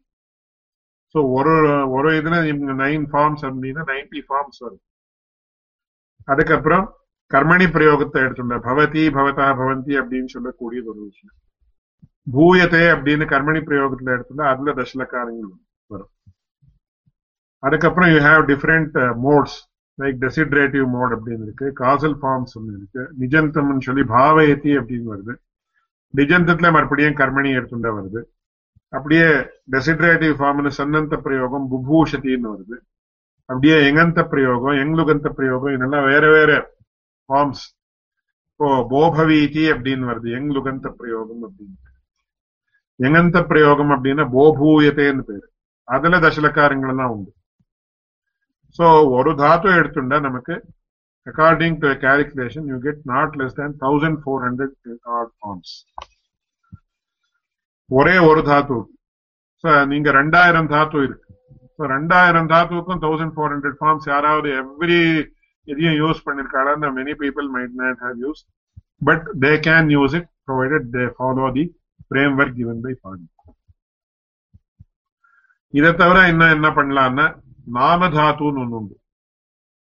S1: சோ ஒரு ஒரு இதுல நைன் ஃபார்ம்ஸ் அப்படின்னா நைன்டி ஃபார்ம்ஸ் வரும். அதுக்கப்புறம் கர்மணி பிரயோகத்தை எடுத்துள்ள பவதி பவதா பவந்தி அப்படின்னு சொல்லக்கூடியது ஒரு விஷயம். பூயத்தே அப்படின்னு கர்மணி பிரயோகத்துல எடுத்துள்ள அதுல தசலக்காரங்கள் வரும். அதுக்கப்புறம் you have different modes like desiderative mode அப்படின்னு இருக்கு காசல் ஃபார்ம்ஸ் ஒன்று இருக்கு நிஜந்தம்னு சொல்லி பாவயத்தி அப்படின்னு வருது. நிஜந்தத்துல மறுபடியும் கர்மணி எடுத்துட்டா வருது. அப்படியே டெசிட்ரேட்டிவ் ஃபார்ம்னு சன்னந்த பிரயோகம் புபூஷத்தின்னு வருது. அப்படியே எங்கந்த பிரயோகம் எங்லுகந்த பிரயோகம் இதெல்லாம் வேற வேற ஃபார்ம்ஸ் இப்போ போபவீதி அப்படின்னு வருது எங்லுகந்த பிரயோகம் அப்படின்னு. எங்கந்த பிரயோகம் அப்படின்னா போபூயத்தேன்னு பேரு. அதுல தசலக்காரங்கள் எல்லாம் உண்டு. சோ ஒரு தாத்து எடுத்துட்டா நமக்கு according to calculation you get not less than thousand four hundred forms ஒரே ஒரு தாத்து. நீங்க ரெண்டாயிரம் தாத்து இருக்கு. ரெண்டாயிரம் தாத்துக்கும் தௌசண்ட் ஃபோர் ஹண்ட்ரட் ஃபார்ம்ஸ் யாராவது எவ்ரி எதையும் யூஸ் பண்ணிருக்காங்க many people might not have use but they can use it provided they follow the framework given by பாடி இதை தவிர இன்னும் என்ன பண்ணலாம்னா நாமதாத்துன்னு ஒன்று உண்டு.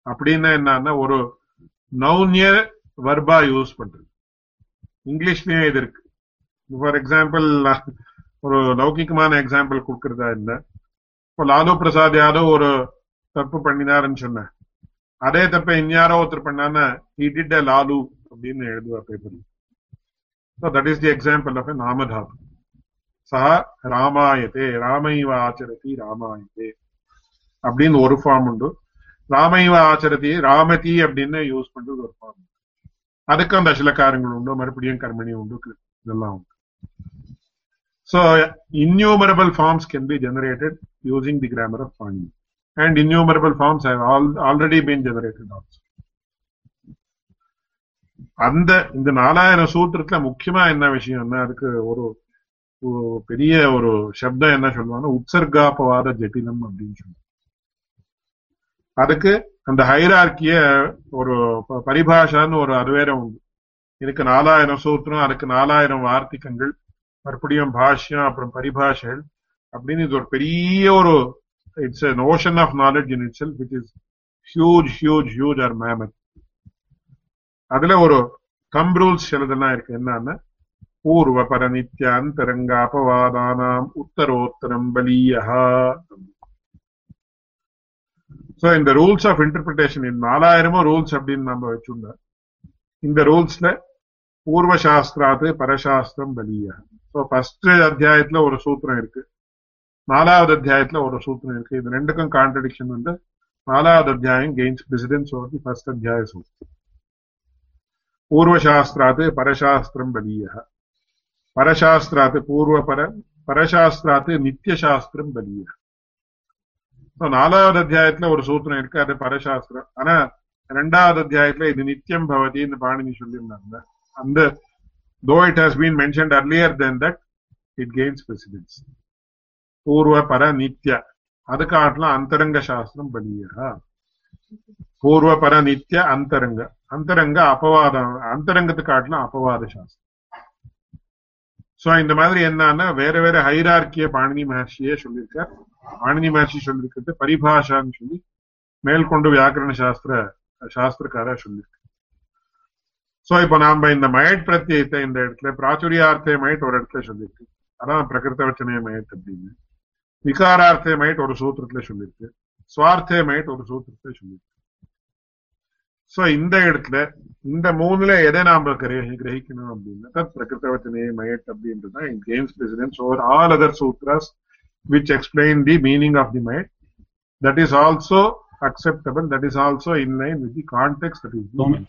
S1: அப்படின்னா என்னன்னா ஒரு நவுன்ய வர்பா யூஸ் பண்றது. இங்கிலீஷ்லயும் இது இருக்கு. ஃபார் எக்ஸாம்பிள் ஒரு லௌகிகமான எக்ஸாம்பிள் கொடுக்கறதா என்ன இப்போ லாலு பிரசாத் யாதவ் ஒரு தப்பு பண்ணினாருன்னு சொன்ன அதே தப்ப இன்யாரோ ஒருத்தர் பண்ணான்னா ஹி லாலு அப்படின்னு எழுதுவா பேப்பர்ல so that is the example of a சா ராமாயத்தே ராமைவ ஆச்சரதி ராமாயத்தே அப்படின்னு ஒரு ஃபார்ம் உண்டு. ராமைவ ஆச்சரதி ராமதி அப்படின்னு யூஸ் பண்றது ஒரு ஃபார்ம் அதுக்கும் தசலக்காரங்கள் உண்டு மறுபடியும் கர்மணி உண்டு இதெல்லாம் உண்டு So innumerable forms can be generated using the grammar of Panini. And innumerable forms have all, already been generated also. அந்த இந்த நாலாயிரம் சூத்திரத்துல முக்கியமா என்ன விஷயம்னா அதுக்கு ஒரு பெரிய ஒரு சப்தம் என்ன சொல்லுவாங்கன்னா உற்சர்காபவாத ஜட்டினம் அப்படின்னு சொல்லுவாங்க அதுக்கு அந்த ஹைரார்கிய ஒரு பரிபாஷான்னு ஒரு அறுவேரம் உண்டு. இதுக்கு நாலாயிரம் சூத்திரம் அதுக்கு நாலாயிரம் வார்த்திகங்கள் மறுபடியும் பாஷ்யம் அப்புறம் பரிபாஷைகள் அப்படின்னு இது ஒரு பெரிய ஒரு it's an ocean of knowledge in itself it is huge huge huge or mammoth அதுல ஒரு கம் ரூல்ஸ் சிலதெல்லாம் இருக்கு என்னன்னா பூர்வ பரநித்ய அபவாதானாம் உத்தரோத்தரம் பலியா சோ இந்த ரூல்ஸ் ஆஃப் இன்டர்பிரிட்டேஷன் இந்த நாலாயிரமும் ரூல்ஸ் அப்படின்னு நம்ம வச்சுருந்தோம் இந்த ரூல்ஸ்ல பூர்வ சாஸ்திராத்து பரசாஸ்திரம் பலியா சோ ஃபர்ஸ்ட் அத்தியாயத்துல ஒரு சூத்திரம் இருக்கு. நாலாவது அத்தியாயத்துல ஒரு சூத்திரம் இருக்கு. இது ரெண்டுக்கும் கான்ட்ரடிக்ஷன் வந்து நாலாவது அத்தியாயம் கெயின்ஸ் பிரசிடென்ஸ் ஓவர் ஃபர்ஸ்ட் அத்தியாய சூத்திரம். பூர்வசாஸ்திராத்து பரசாஸ்திரம் பலிய பரசாஸ்திராத் பூர்வபர பரசாஸ்திராத்து நித்தியசாஸ்திரம் பலிய நாலாவது அத்தியாயத்துல ஒரு சூத்திரம் இருக்கு அது பரசாஸ்திரம் ஆனா ரெண்டாவது அத்தியாயத்துல இது நித்தியம் பவதின்னு பாணினி சொல்லியிருந்தாங்க அந்த though it has been mentioned earlier then that it gains precedence பூர்வ பர நித்ய அது காட்டலாம் அந்தரங்க சாஸ்திரம் பலியா பூர்வ பர நித்ய அந்தரங்க அந்தரங்க அபவாதம் அந்தரங்கத்துக்கு காட்டலாம் அபவாத சாஸ்திரம் சோ இந்த மாதிரி என்னன்னா வேற வேற ஹைரார்க்கிய பாணினி மகர்ஷியே சொல்லியிருக்கார் பாணினி மகர்ஷி சொல்லியிருக்கிறது பரிபாஷான்னு சொல்லி மேல்கொண்டு வியாக்கரண சாஸ்திர சாஸ்திரக்கார சொல்லியிருக்கு சோ இப்ப நாம இந்த மயட் பிரத்யத்தை இந்த இடத்துல பிராச்சுரியார்த்தே மயட் ஒரு இடத்துல சொல்லியிருக்கு அதான் பிரகிருத வச்சனைய மயட் அப்படின்னு. விகாரார்த்தே மயட் ஒரு சூத்திரத்துல சொல்லியிருக்கு சுவார்த்தே மயட் ஒரு சூத்திரத்துல சொல்லியிருக்கு சோ இந்த இடத்துல இந்த மூணுல எதை நாம கிரகிக்கணும் அப்படின்னா தத் பிரகிருத்தவச்சனே மயட் அப்படின்றதுதான் gains precedence over all other sutras which explain the meaning of the mind. That is also acceptable, that is also in line with the context that is being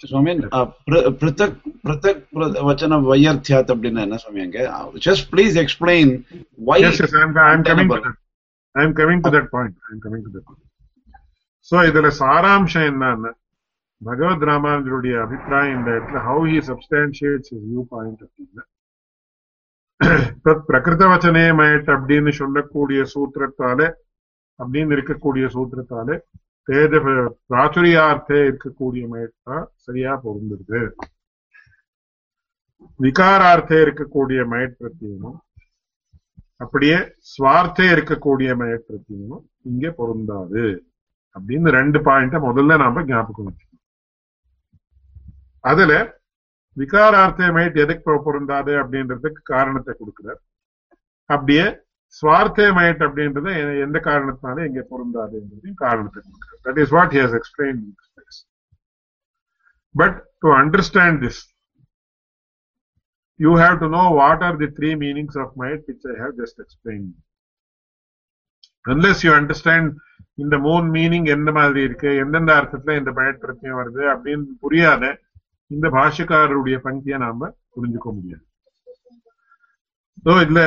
S2: just please explain why...
S1: Yes, yes, I'm, I'm coming to that. I'm coming to that point. I'm coming to that point. So ಇದರ ಸಾರಾಂಶ ಎನ್ನ ಭಗವದ್ ರಾಮಾನುಜರುடைய ಅಭಿಪ್ರಾಯ ಇಂದ how he substantiates view point ಅಂತ தத் பிரகிருத வச்சனே மயட் அப்படின்னு சொல்லக்கூடிய சூத்திரத்தாலே அப்படின்னு இருக்கக்கூடிய சூத்திரத்தாலே தேஜ பிராச்சுரியார்த்தே இருக்கக்கூடிய மயட்டா சரியா பொருந்துருது விகாரார்த்தே இருக்கக்கூடிய மயட் பிரத்தியமும் அப்படியே சுவார்த்தே இருக்கக்கூடிய மயட் பிரத்தியமும் இங்கே பொருந்தாது. அப்படின்னு ரெண்டு பாயிண்ட முதல்ல நாம ஞாபகம் வச்சுக்கணும். அதுல விகாரார்த்தே எதுக்கு பொருந்தாது அப்படின்றதுக்கு காரணத்தை கொடுக்குறார். அப்படியே சுவார்த்தமயட் அப்படின்றது எந்த காரணத்தினால இங்க பொருந்தாதுன்றதையும் காரணத்தை கொடுக்குறார். That is what he has explain but to understand this you have to know what are the three meanings of might which I have just explained. Unless you understand இந்த மூணு மீனிங் எந்த மாதிரி இருக்கு எந்தெந்த அர்த்தத்துல இந்த பயட் பிரச்சனை வருது அப்படின்னு புரியாத இந்த பாஷக்காரருடைய பங்கியை நாம புரிஞ்சுக்க முடியாது. ஸோ இதுல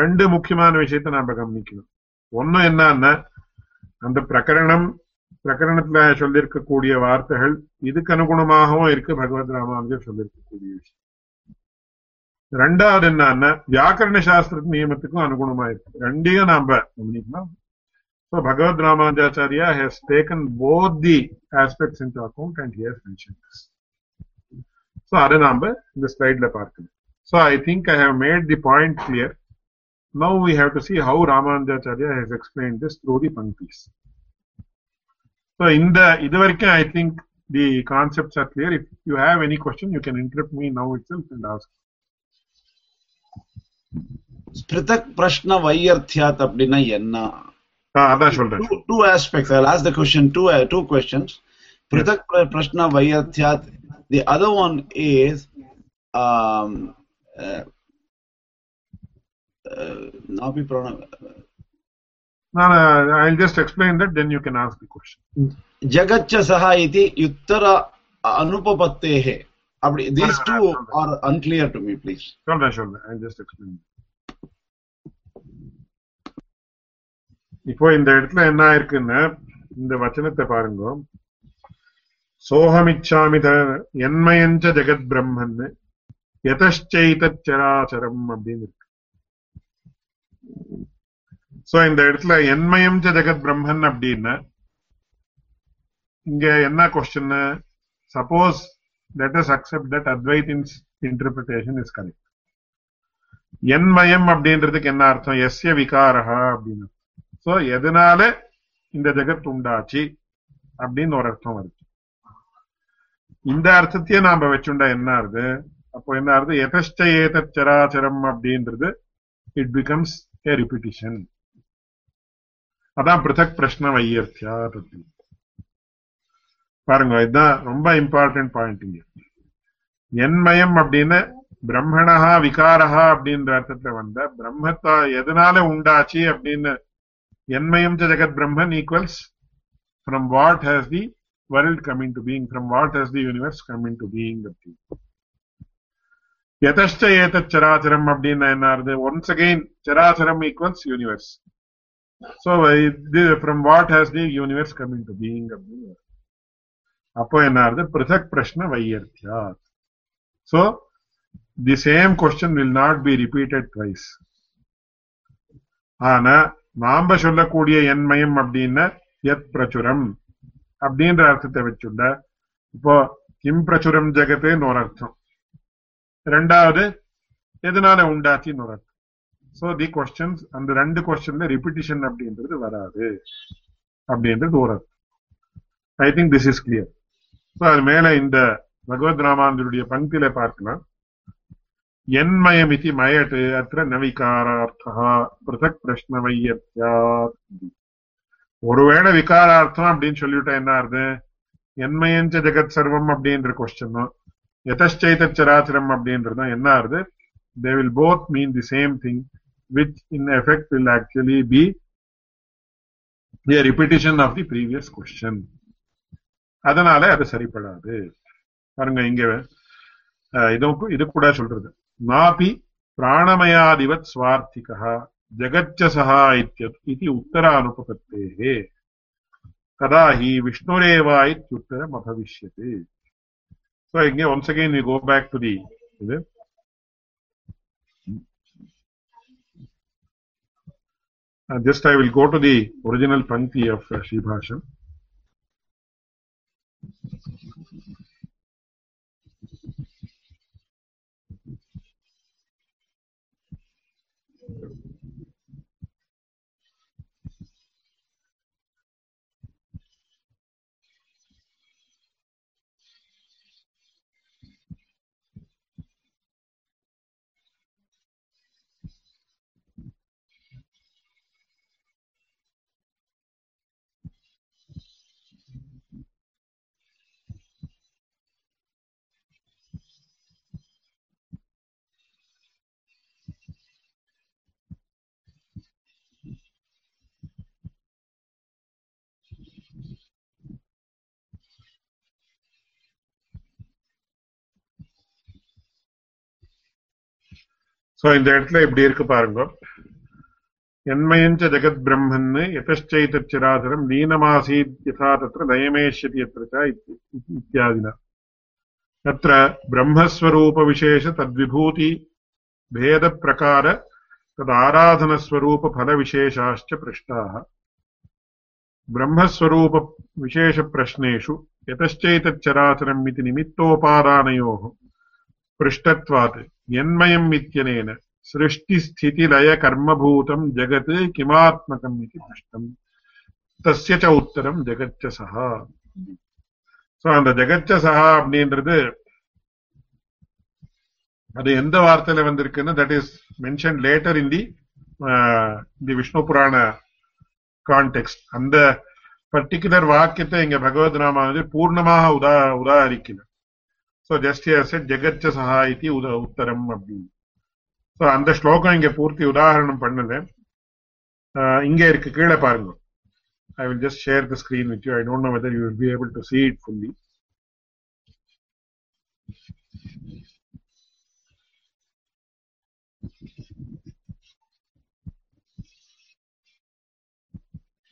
S1: ரெண்டு முக்கியமான விஷயத்த நாம கவனிக்கணும். ஒண்ணு என்னன்னா அந்த பிரகரணம் பிரகரணத்துல சொல்லியிருக்கக்கூடிய வார்த்தைகள் இதுக்கு அனுகுணமாகவும் இருக்கு பகவத் ராமானுஜர் சொல்லியிருக்கக்கூடிய விஷயம். ரெண்டாவது என்னன்னா வியாக்கரண சாஸ்திர நியமத்துக்கும் அனுகுணமா இருக்கு. ரெண்டையும் நாம கவனிக்கணும். So Bhagavad Ramanujacharya has taken both the aspects into account and he has mentioned this. So அதை நாம இந்த ஸ்லைட்ல பார்க்கணும். So I think I have made the point clear. Now we have to see how Ramanujacharya has explained this through the panktis. So இந்த இது வரைக்கும் I think the concepts are clear. If you have any question, you can interrupt me now itself and ask.
S2: பிருத்தக் பிரஷ்ன வையர்த்தியாத் அப்படின்னா என்ன
S1: ஆ, அதான் சொல்றேன்
S2: two, two aspects. I'll ask the question two uh, two questions. Pratak pra- Prashna Vayathyat. The other one is um, uh, uh, Nabi Prana.
S1: No, no, I'll just explain that, then you can ask the question.
S2: Jagaccha Saha iti Yuttara Anupapatehe. Abdi- These
S1: No, no,
S2: two
S1: no, no.
S2: are unclear to me, please.
S1: சொல்றேன் சொல்றேன் I'll just explain. இப்போ இந்த இடத்துல என்ன ஆயிருக்குன்னா இந்த வச்சனத்தை பாருங்க சோகமிச்சாமி என்மயஞ்ச ஜெகத் பிரம்மன் எதச்சைதச்சராச்சரம் அப்படின்னு இருக்கு. சோ இந்த இடத்துல என்மயம் ச ஜெகத் பிரம்மன் அப்படின்னா இங்க என்ன question suppose let us accept that Advaita interpretation is correct என்மயம் அப்படின்றதுக்கு என்ன அர்த்தம்? எஸ்ய விகாரா அப்படின்னு. சோ எதனால இந்த ஜெகத் உண்டாச்சு? அப்படின்னு ஒரு அர்த்தம் வருது. இந்த அர்த்தத்தையே நாம வச்சுண்டா என்ன ஆகுது அப்போ என்ன ஆகுது எதஷ்ட ஏதத் சராச்சரம் அப்படின்றது இட் பிகம்ஸ் ஏ ரிப்பிட்டிஷன் அதான் பிருத்தக் பிரஷ்ன வையர்த்தியா பாருங்க இதுதான் ரொம்ப இம்பார்ட்டன்ட் பாயிண்ட் இங்க. என்மயம் அப்படின்னு பிரம்மணஹா விகாரஹா அப்படின்ற அர்த்தத்துல வந்த பிரம்மத்தா எதனால உண்டாச்சு அப்படின்னு என்மயம் ஜெகத் Brahman equals from what has the world coming to being, from what has the universe come into being அப்படின்னு யதஷ்ட ஏதத் சராச்சரம் அப்படின்னு என்ன ஆகுது once again சராச்சரம் equals universe so இது from what has the universe come into being அப்படின்னு அப்போ என்ன ஆகுது பிருதக் பிரஷ்ன வையர்த்தியா so the same question will not be repeated twice ஆனா நாம சொல்லக்கூடிய என்மயம் அப்படின்னா எத் பிரச்சுரம் அப்படின்ற அர்த்தத்தை வச்சுள்ள இப்போ கிம் பிரச்சுரம் ஜெகத்துன்னு ஒரு அர்த்தம். ரெண்டாவது எதனால உண்டாச்சின்னு ஒரு அர்த்தம். சோ தி கொஸ்டின்ஸ் அந்த ரெண்டு கொஸ்டின்ல ரிப்பிட்டிஷன் அப்படின்றது வராது. அப்படின்றது ஒரு அர்த்தம். I think this is clear so அது மேல இந்த பகவத் ராமானுடைய பங்கில பார்க்கலாம். என்மயமிதி மயட்டு அத்த நவிகாரார்த்தா பிருத்தக் பிரஷ்ன வையத்யா ஒருவேளை விகாரார்த்தம் அப்படின்னு சொல்லிவிட்டா என்ன ஆகுது? என்மயஞ்ச ஜெகத் சர்வம் அப்படின்ற கொஸ்டினும் எதச்சைத சராச்சரம் அப்படின்றதும் என்ன ஆகுது? They will both mean the same thing which in effect will actually be a repetition of the previous question அதனால அது சரிப்படாது. பாருங்க இங்க இதுக்கு இது கூட சொல்றது. நாபி பிராணமயாதிவத் சுவார்த்திகா. जगच्च इति उत्तरानुपपत्तेः। कदा हि विष्णुरेव इत्युत्तरम् so again once again you go back to the just I will go to the original Pankti of Sri Bhasham so இந்த இடத்துல இப்படி இருக்கு பாருங்க என்மயஞ்ச ஜெகத் பிரம்மன்னு எதச்சைத்திராதரம் லீனமாசீத் யதா தத்திர நயமேஷ்யதி யத்திர இத்தியாதினா तत्र ब्रह्मस्वरूपविशेष तद्विभूति भेदप्रकार तदाराधनस्वरूपफलविशेषाश्च पृष्टाः ब्रह्मस्वरूपविशेषप्रश्नेषु यतश्चैतच्चराचरम् इति निमित्तोपादानयोः पृष्टत्वात् यन्मयम् इत्यनेन सृष्टिस्थितिलयकर्मभूतम् जगत् किमात्मकम् इति पृष्टम् तस्य च उत्तरम् जगच्च सः சோ அந்த ஜெகச்ச சஹா அப்படின்றது அது எந்த வார்த்தையில வந்திருக்குன்னு that is mention later in the the Vishnu Purana context அந்த பர்டிகுலர் வாக்கியத்தை இங்க பகவத் ராமானது பூர்ணமாக உதா உதாரிக்கல சோ ஜஸ்ட் ஹியர் செட் ஜெகச்ச சஹா இது உத உத்தரம் அப்படின்னு சோ அந்த ஸ்லோகம் இங்க பூர்த்தி உதாரணம் பண்ணல இங்க இருக்கு கீழே பாருங்க I will just share the screen with you I don't know whether you will be able to see it fully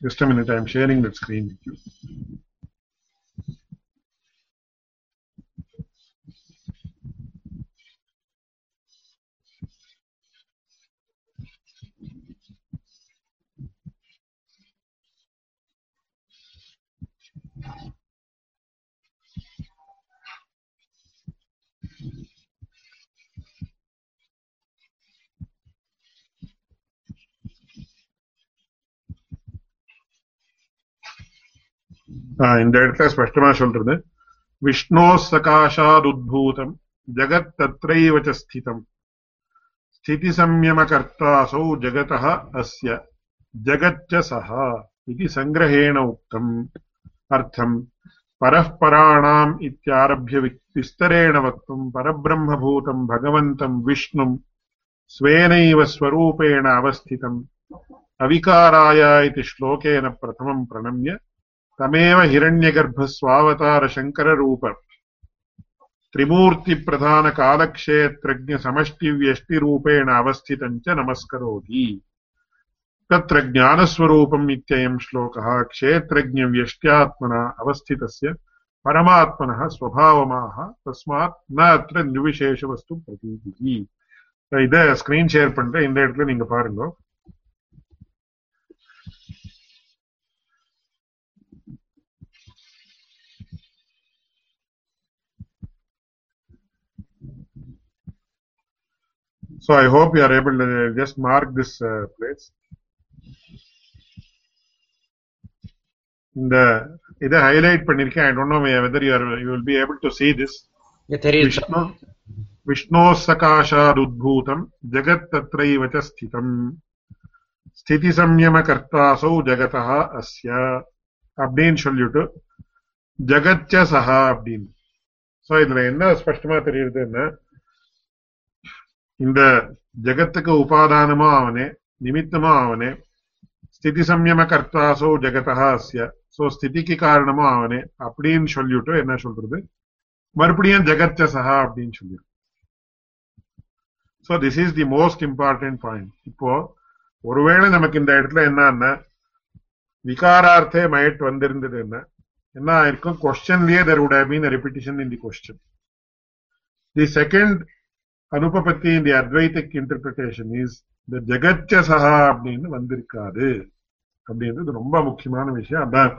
S1: Just a minute, I am sharing that screen with you. in directly स्पष्टमा சொல்றது विष्णोः सकाशादुद्भूतम् जगत् तत्रैव च स्थितम् स्थितिसंयमकर्तासौ जगतः अस्य जगच्च सः इति सङ्ग्रहेण उक्तम् अर्थम् परः पराणाम् इत्यारभ्य विस्तरेण वक्तुम् परब्रह्मभूतम् भगवन्तम् विष्णुम् स्वेनैव स्वरूपेण अवस्थितम् अविकाराय इति श्लोकेन प्रथमम् प्रणम्य తమేవ హిరణ్యగర్భ స్వావతార శంకర రూప త్రిమూర్తి ప్రధాన కాలక్షేత్రజ్ఞ సమష్టి వ్యష్టి రూపేణ అవస్థితం చ నమస్కరోతి. తత్ర జ్ఞానస్వరూపం ఇత్యయం శ్లోక క్షేత్రజ్ఞ వ్యష్ట్యాత్మన అవస్థితस्य పరమాత్మన స్వభావమాహ తస్మాత్ నత్ర నిర్విశేష వస్తు ప్రతీతి ఇదే స్క్రీన్ షేర్ பண்ணுறேன் ఇందేట్లో నింగ நீங்கள் So I hope you are able to just mark this uh, place. இந்த இதை ஹைலைட் பண்ணிருக்கேன் I don't know whether you are you will be able to see this
S3: Vishnu விஷ்ணோ
S1: சகாஷாதுத்பூதம் ஜெகத் தத்ரைவ ச ஸ்திதம் ஸ்திதி சம்யம கர்த்தாசௌ ஜெகதா அஸ்ய அப்படின்னு சொல்லிட்டு ஜெகத்ய சஹா அப்படின்னு ஸோ இதுல என்ன ஸ்பஷ்டமா தெரியுதுன்னா இந்த ஜகத்துக்கு உபாதானமோ அவனே நிமித்தமோ அவனே ஸ்திதி சம்யம கர்த்தாசோ ஜெகதா அஸ்ய சோ ஸ்திதிக்கு காரணமோ அவனே அப்படின்னு சொல்லிட்டு என்ன சொல்றது மறுபடியும் ஜெகத்த சஹா அப்படின்னு சொல்லிடு so this is the most important point இப்போ ஒருவேளை நமக்கு இந்த இடத்துல என்னன்னா விகாரார்த்தே மயட் வந்திருந்தது என்ன என்ன ஆயிருக்கும் கொஸ்டின்லயே there mean have been the repetition the the Anupapatti in the Advaitic interpretation is the Jagatya அப்படின்னு வந்திருக்காது அப்படின்றது ரொம்ப முக்கியமான விஷயம் அதான்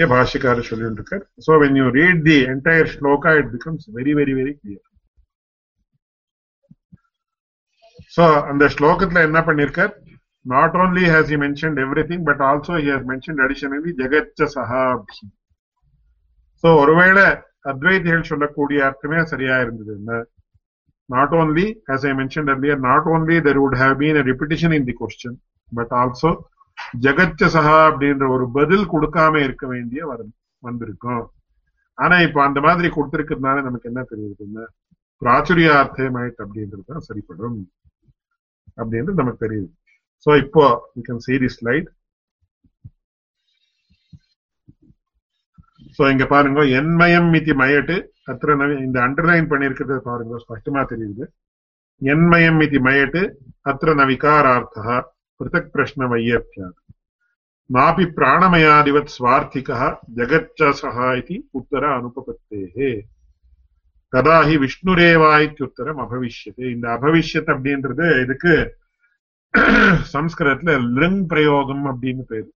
S1: ஏன் பாஷிக்காரர் சொல்லிட்டு இருக்கார் so when you read the entire sloka it becomes very very very clear so அந்த ஸ்லோகத்துல என்ன பண்ணிருக்கார் not only has he mention everything but also he has mention additionally ஜெகச்ச சஹா அப்படின்னு ஸோ ஒருவேளை அத்வைதிகள் சொல்லக்கூடிய அர்த்தமே சரியா இருந்தது என்ன not only as i mentioned earlier not only there would have been a repetition in the question but also ஜெகச்ச சஹா அப்படின்ற ஒரு பதில் கொடுக்காம இருக்க வேண்டிய வரும் வந்திருக்கும். ஆனா இப்ப அந்த மாதிரி கொடுத்திருக்கிறதுனால நமக்கு என்ன தெரியுதுன்னா பிராச்சுரியார்த்தமாயிட் அப்படின்றது தான் சரிப்படும் அப்படின்றது நமக்கு தெரியுது. சோ இப்போ you can see the slide so இங்க பாருங்க என்மயம் மிதி மயட்டு. அத்திர இந்த அண்டர்லைன் பண்ணியிருக்கிறது பாருங்க ஸ்பஷ்டமா தெரியுது. என்மயம் இது மயட்டு அத்திர ந விகாரார்த்தா பிருத்தக் பிரஷ்ன வையப்பியாது நாபி பிராணமயாதிவத் சுவார்த்திகா ஜகச்சசா இது உத்தர அனுபபத்தேகே கதா விஷ்ணுரேவா இத்தியுத்தரம் அபவிஷ்யது. இந்த அபவிஷ்யத் அப்படின்றது இதுக்கு சம்ஸ்கிருதத்துல லிங் பிரயோகம் அப்படின்னு பேரு.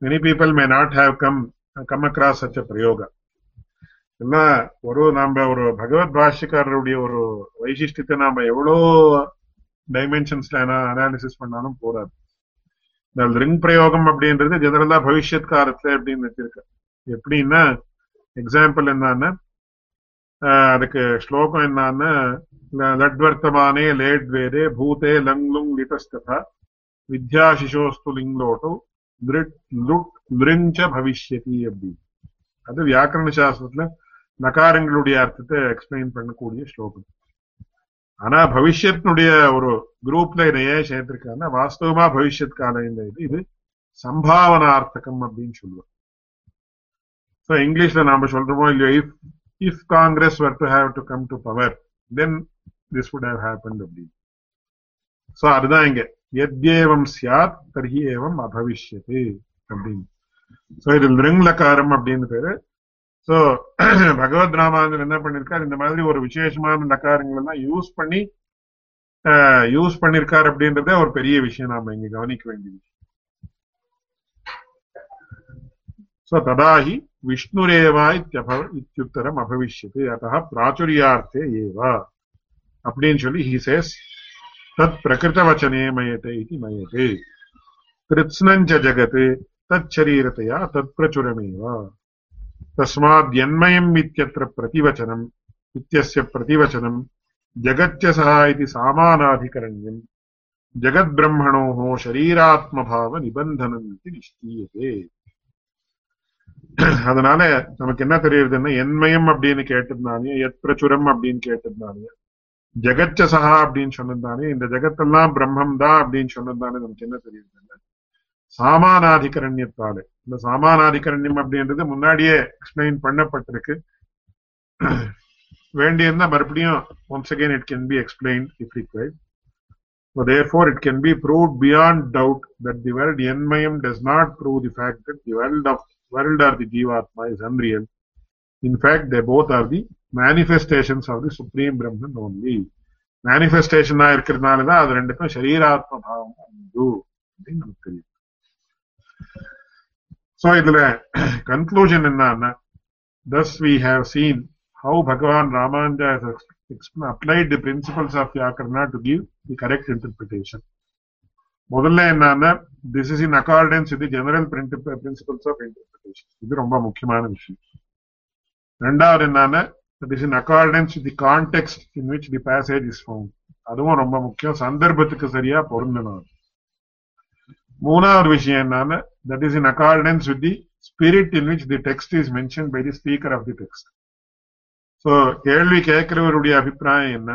S1: Many people may not have come come across such பிரயோகம். என்ன ஒரு நாம ஒரு பகவத் பாஷ்யக்காரருடைய ஒரு வைசிஷ்டத்தை நாம எவ்வளோ டைமென்ஷன்ஸ்ல அனாலிசிஸ் பண்ணாலும் போராது இந்த ரிங் பிரயோகம் அப்படின்றது ஜெனரலா பவிஷ்யத் காலத்துல அப்படின்னு வச்சிருக்க. எப்படின்னா எக்ஸாம்பிள் என்னன்னா ஆஹ் அதுக்கு ஸ்லோகம் என்னன்னா லட்வர்த்தமானே லேட் வேதே பூதே லங் லுங் லிட்டஸ்ததா வித்யா சிசோஸ்து லிங்லோட்டோ லிட் லுட் லிருஞ்ச பவிஷ்யதி அப்படின்னு. அது வியாக்கரண சாஸ்திரத்துல நகாரங்களுடைய அர்த்தத்தை எக்ஸ்பிளைன் பண்ணக்கூடிய ஸ்லோகம். ஆனா பவிஷ்யத்தினுடைய ஒரு குரூப்ல என்னைய ஏன் சேர்த்திருக்காங்கன்னா வாஸ்தவமா பவிஷ்யத் காலம் இந்த இது இது சம்பாவனார்த்தகம் அப்படின்னு சொல்லுவோம் ஸோ இங்கிலீஷ்ல நாம சொல்றோமோ இல்லையோ if if Congress were to have to come to power then this would have happen அப்படின்னு. ஸோ அதுதான் இங்க. எத்யேவம் சியாத் தர்ஹி ஏவம் அபவிஷ்யது அப்படின்னு. ஸோ இது லிருங்லகாரம் அப்படின்னு பேரு சோ பகவத் ராமானந்தன் என்ன பண்ணிருக்காரு இந்த மாதிரி ஒரு விசேஷமான லக்காரங்கள் எல்லாம் யூஸ் பண்ணி யூஸ் பண்ணிருக்காரு அப்படின்றதே ஒரு பெரிய விஷயம். நாம இங்க கவனிக்க வேண்டியது சோ ததாஹி விஷ்ணுரேவா இத்தியப இத்தியுத்தரம் அபவிஷ்யது. அத்தः பிராச்சுரியார்த்தே ஏவா. அப்படின்னு சொல்லி ஹி சேஸ் தத் பிரகிருதவச்சனே மயத்தை இது மயते கிருத்ஸ்னஞ்ச ஜகத் தத் சரீரத்தையா தத் பிரச்சுரமேவா तस्माद् यन्मयम् इत्यत्र प्रतिवचनम् इत्यस्य प्रतिवचनम् जगच्च सः इति सामानाधिकरण्यम् जगद्ब्रह्मणोः शरीरात्मभावनिबन्धनम् इति निश्चीयते அதனால நமக்கு என்ன தெரியுதுன்னா என்மயம் அப்படின்னு கேட்டிருந்தானே எத் பிரச்சுரம் அப்படின்னு கேட்டிருந்தானே ஜெகச்ச சகா அப்படின்னு சொன்னதானே இந்த ஜெகத்தெல்லாம் பிரம்மம் தான் அப்படின்னு சொன்னதானே நமக்கு என்ன தெரியுதுன்னா சாமானாதிகரண்யத்தாலே இந்த சாமானாதிகரண்யம் அப்படின்றது முன்னாடியே எக்ஸ்பிளைன் பண்ணப்பட்டிருக்கு வேண்டியிருந்தா மறுபடியும் once again it can be explained if required so therefore it can be proved beyond doubt that the word enmayam does not prove the fact that the world of world or the jivatma is unreal in fact they both are the manifestations of the supreme brahman only manifestation ஆ இருக்கிறதுனால தான் அது ரெண்டுக்கும் சரீராத்ம பாவம் உண்டு அப்படின்னு நமக்கு தெரியும் so இதுல கன்க்ளூஷன் என்னன்னா thus we have seen how Bhagavan Ramanuja has the applied the principles of Vyakarna to give the correct interpretation. முதல்ல என்னன்னா this is in accordance with general principles of interpretation இது ரொம்ப முக்கியமான விஷயம். ரெண்டாவது என்னன்னா it is in accordance with the context in which the passage is found அதுவும் ரொம்ப முக்கியம். சந்தர்ப்பத்துக்கு சரியா பொருந்தணும். மூணாவது விஷயம் என்னன்னா that is in accordance with the spirit in which the text is mention by the speaker of the text so கேள்வி கேட்கிறவருடைய அபிப்பிராயம் என்ன?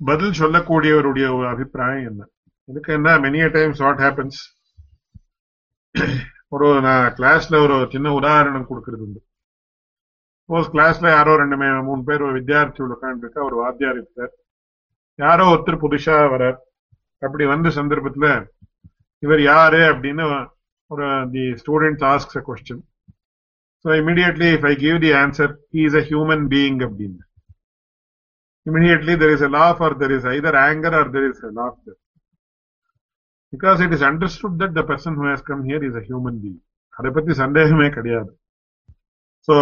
S1: பதில் சொல்லக்கூடியவருடைய ஒரு அபிப்பிராயம் என்ன? இதுக்கு என்ன மெனிய டைம்ஸ் வாட் ஹேப்பன்ஸ் ஒரு நான் கிளாஸ்ல ஒரு சின்ன உதாரணம் கொடுக்கறது உண்டு. சப்போஸ் கிளாஸ்ல யாரோ ரெண்டு மூணு பேர் ஒரு வித்தியார்த்தி உட்காந்துருக்கா ஒரு வாத்தியார் இருக்கார் யாரோ ஒருத்தர் புதுசா வரார் அப்படி வந்த சந்தர்ப்பத்துல இவர் யாரு அப்படின்னு ஒரு the student asks a question so immediately if I give the answer he is a human being அப்படின்னு immediately there is a laugh or there is either anger or there is a laughter. Because it is understood that the person who has come here is a human being. அதை பத்தி சந்தேகமே கிடையாது so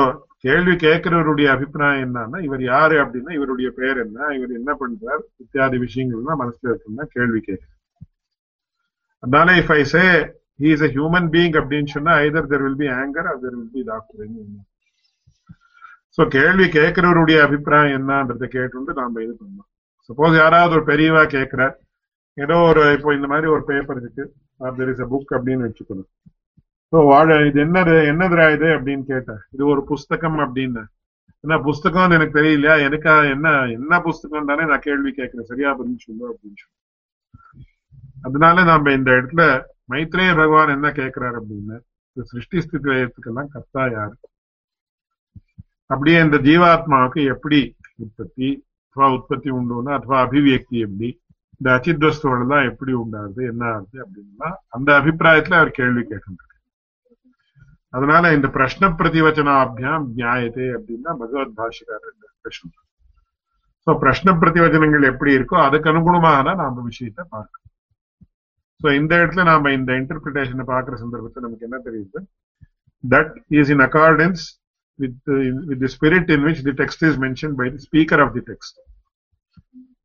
S1: கேள்வி கேட்கிறவருடைய அபிப்பிராயம் என்னன்னா இவர் யாரு அப்படின்னா இவருடைய பெயர் என்ன இவர் என்ன பண்றார் இத்தியாதி விஷயங்கள்லாம் மனசுல இருக்குன்னா கேள்வி கேட்க. அதனால if I say he is a human being அப்படின்னு சொன்னா either there will be anger or there will be doctor so கேள்வி கேட்கிறவருடைய அபிப்பிராயம் என்னன்றதை கேட்டு நாம இது பண்ணலாம். சப்போஸ் யாராவது ஒரு பெரியவா கேட்கிற ஏதோ ஒரு இப்போ இந்த மாதிரி ஒரு பேப்பர் இருக்கு. தெர் இஸ் அ புக் அப்படின்னு வச்சுக்கணும். வாழ இது என்னது என்னதுரா இது அப்படின்னு கேட்டேன். இது ஒரு புஸ்தகம் அப்படின்னு. என்ன புஸ்தகம்னு எனக்கு தெரியலையா? எனக்கா என்ன என்ன புஸ்தகம் தானே நான் கேள்வி கேட்கிறேன். சரியா அப்படின்னு சொல்லு அப்படின்னு சொல்லுவேன் அதனால நாம இந்த இடத்துல மைத்ரேய பகவான் என்ன கேட்கிறாரு அப்படின்னு சிருஷ்டி ஸ்திதி லயத்துக்கெல்லாம் கர்த்தா யாரு? அப்படியே இந்த ஜீவாத்மாவுக்கு எப்படி உற்பத்தி அத்வா உற்பத்தி உண்டுன்னா அத்வா அபிவியக்தி எப்படி இந்த அச்சித்வஸ்தோட தான் எப்படி உண்டாருது என்ன ஆகுது அப்படின்னா அந்த அபிப்பிராயத்துல அவர் கேள்வி கேட்கின்றார். அதனால இந்த பிரஷ்ன பிரதிவச்சனாபியாம் நியாயத்தை அப்படின்னா பகவத் பாஷிகார் பிரஷ்னம் சோ பிரஷ்ன பிரதிவச்சனங்கள் எப்படி இருக்கோ அதுக்கு அனுகுணமாக தான் நாம விஷயத்தை பார்க்கணும் சோ இந்த இடத்துல நாம இந்த இன்டர்பிரிட்டேஷனை பாக்குற சந்தர்ப்பத்தில் நமக்கு என்ன தெரியுது that is in accordance with the, with the spirit in which the text is mentioned by the speaker of the text.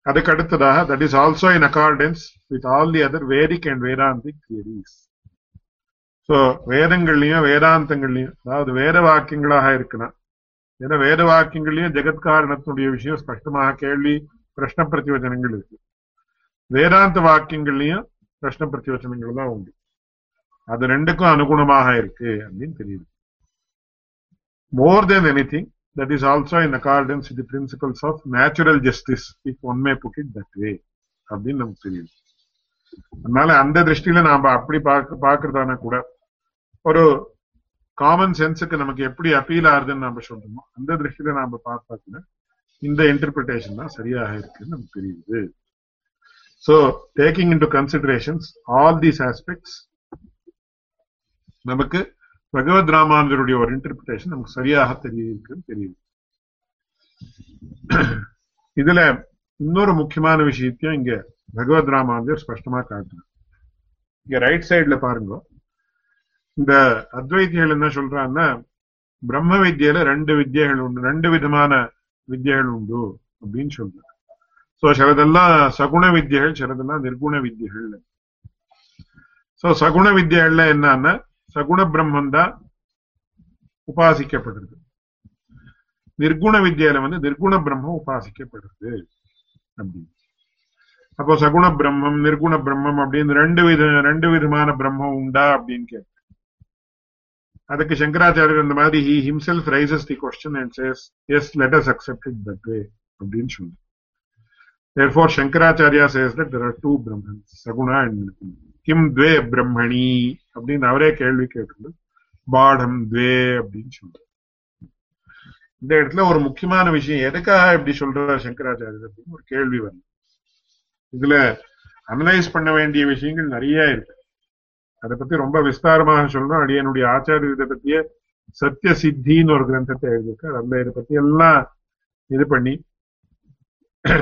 S1: அதுக்கு அடுத்ததாக that is also in accordance with all the other Vedic and Vedantic theories. So வேதங்கள்லயும் வேதாந்தங்கள்லயும் அதாவது வேத வாக்கியங்களாக இருக்கணும் ஏன்னா வேத வாக்கியங்கள்லயும் ஜெகத்காரணத்தினுடைய விஷயம் ஸ்பஷ்டமாக கேள்வி பிரஷ்ன பிரதிவச்சனங்கள் இருக்கு. வேதாந்த வாக்கியங்கள்லயும் பிரஷ்ன பிரதிவச்சனங்கள் தான் உண்டு. அது ரெண்டுக்கும் அனுகுணமாக இருக்கு அப்படின்னு தெரியுது. More then anything, that is also in accordance with the principles of natural justice, if one may put it that way. அப்படின்னு நமக்கு தெரியுது. அதனால அந்த திருஷ்டியில நாம அப்படி பார்க்க பாக்குறதானா கூட ஒரு காமன் சென்ஸுக்கு நமக்கு எப்படி அப்பீல் ஆகுதுன்னு நம்ம சொல்றோமோ அந்த திருஷ்டியில நாம பார்த்தா கூட இந்த இன்டர்பிரிட்டேஷன் தான் சரியாக இருக்குன்னு நமக்கு தெரியுது. So taking into considerations all these aspects நமக்கு பகவத் ராமானுஜருடைய ஒரு இன்டர்பிரிட்டேஷன் நமக்கு சரியாக தெரியுதுன்னு தெரியுது. இதுல இன்னொரு முக்கியமான விஷயத்தையும் இங்க பகவத் ராமானுஜர் ஸ்பஷ்டமா காட்டுறாங்க இங்க ரைட் சைடுல பாருங்க. இந்த அத்வைத்தியர்கள் என்ன சொல்றான்னா பிரம்ம வித்தியில ரெண்டு வித்தியைகள் உண்டு ரெண்டு விதமான வித்தியைகள் உண்டு அப்படின்னு சொல்றாங்க. சோ சிலதெல்லாம் சகுண வித்தியைகள் சிலதெல்லாம் நிர்குண வித்தியைகள். சோ சகுண வித்தியைகள்ல என்னன்னா சகுண பிரம்மம் தான் உபாசிக்கப்படுறது நிர்குண வித்யால வந்து நிர்குண பிரம்மம் உபாசிக்கப்படுறது அப்படின்னு. அப்போ சகுண பிரம்மம் நிர்குண பிரம்மம் அப்படின்னு ரெண்டு வித ரெண்டு விதமான பிரம்மம் உண்டா அப்படின்னு கேட்க அதுக்கு சங்கராச்சாரியர் இந்த மாதிரி he himself raises the question and says yes let us accept it that way அப்படின்னு சொல்லி therefore shankaracharya says that there are two brahmans saguna and kim dve brahmani அப்படின்னு அவரே கேள்வி கேட்டு பாடம் துவே அப்படின்னு சொல்றாரு. இந்த இடத்துல ஒரு முக்கியமான விஷயம் எதுக்காக இப்படி சொல்றாரு சங்கராச்சாரியர் அப்படின்னு ஒரு கேள்வி வருது. இதுல அனலைஸ் பண்ண வேண்டிய விஷயங்கள் நிறைய இருக்கு. அதை பத்தி ரொம்ப விஸ்தாரமாக சொல்லணும். அடியனுடைய ஆச்சாரிய இதை பத்திய சத்திய சித்தின்னு ஒரு கிரந்தத்தை எழுதியிருக்காரு. அதுல இதை பத்தி எல்லாம் இது பண்ணி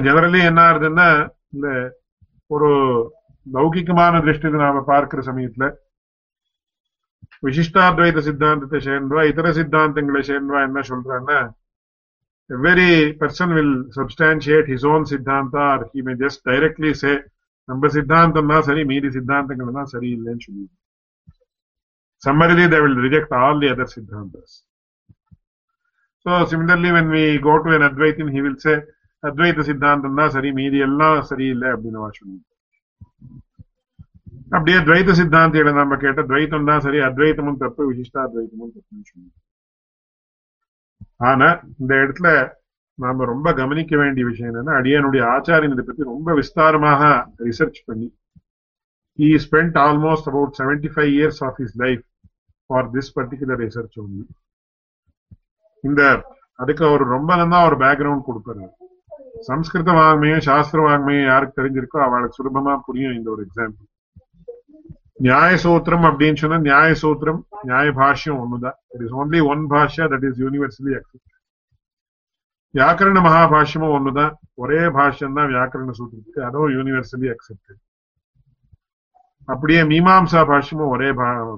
S1: ஜெனரலி என்ன ஆகுதுன்னா இந்த ஒரு லௌகிகமான திருஷ்டியில நாம பார்க்கிற சமயத்துல விசிஷ்டாத்வைத சித்தாந்தத்தை சேர்ந்தவா இதர சித்தாந்தங்களை சேர்ந்தவா என்ன சொல்றான்னா every person will substantiate his own siddhanta or he may just directly say நம்ம சித்தாந்தம் தான் சரி மீதி சித்தாந்தங்கள் தான் சரியில்லைன்னு சொல்லி summarily they will reject all the other siddhantas so similarly when we go to an advaitin he will say அத்வைத சித்தாந்தம் தான் சரி மீதி எல்லாம் சரியில்லை அப்படின்னு சொல்லுவோம் அப்படியே துவைத சித்தாந்தியில நம்ம கேட்ட துவைத்தம் தான் சரி அத்வைத்தமும் தப்பு விசிஷ்டாத்வைத்தமும் தப்புன்னு சொல்லுவோம் ஆனா இந்த இடத்துல நாம ரொம்ப கவனிக்க வேண்டிய விஷயம் என்னன்னா அடியானுடைய ஆச்சாரியன் இதை பத்தி ரொம்ப விஸ்தாரமாக ரிசர்ச் பண்ணி he spent almost about 75 years of his life for this particular research only. இந்த அதுக்கு அவர் ரொம்ப நல்லா ஒரு பேக்ரவுண்ட் கொடுப்பாரு. சம்ஸ்கிருத வாங்மையும் சாஸ்திர வாங்மையும் யாருக்கு தெரிஞ்சிருக்கோ அவளுக்கு சுலபமா புரியும் இந்த ஒரு எக்ஸாம்பிள் நியாய சூத்திரம் அப்படின்னு சொன்னா நியாய சூத்திரம் நியாய பாஷ்யம் ஒண்ணுதான். It is only one bhashya that is universally accept வியாக்கரண மகாபாஷ்யமும் ஒண்ணுதான் ஒரே பாஷ்யம் தான் வியாக்கரண சூத்திரத்துக்கு அதோ யூனிவர்சலி அக்செப்டட் அப்படியே மீமாம்சா பாஷ்யமும் ஒரே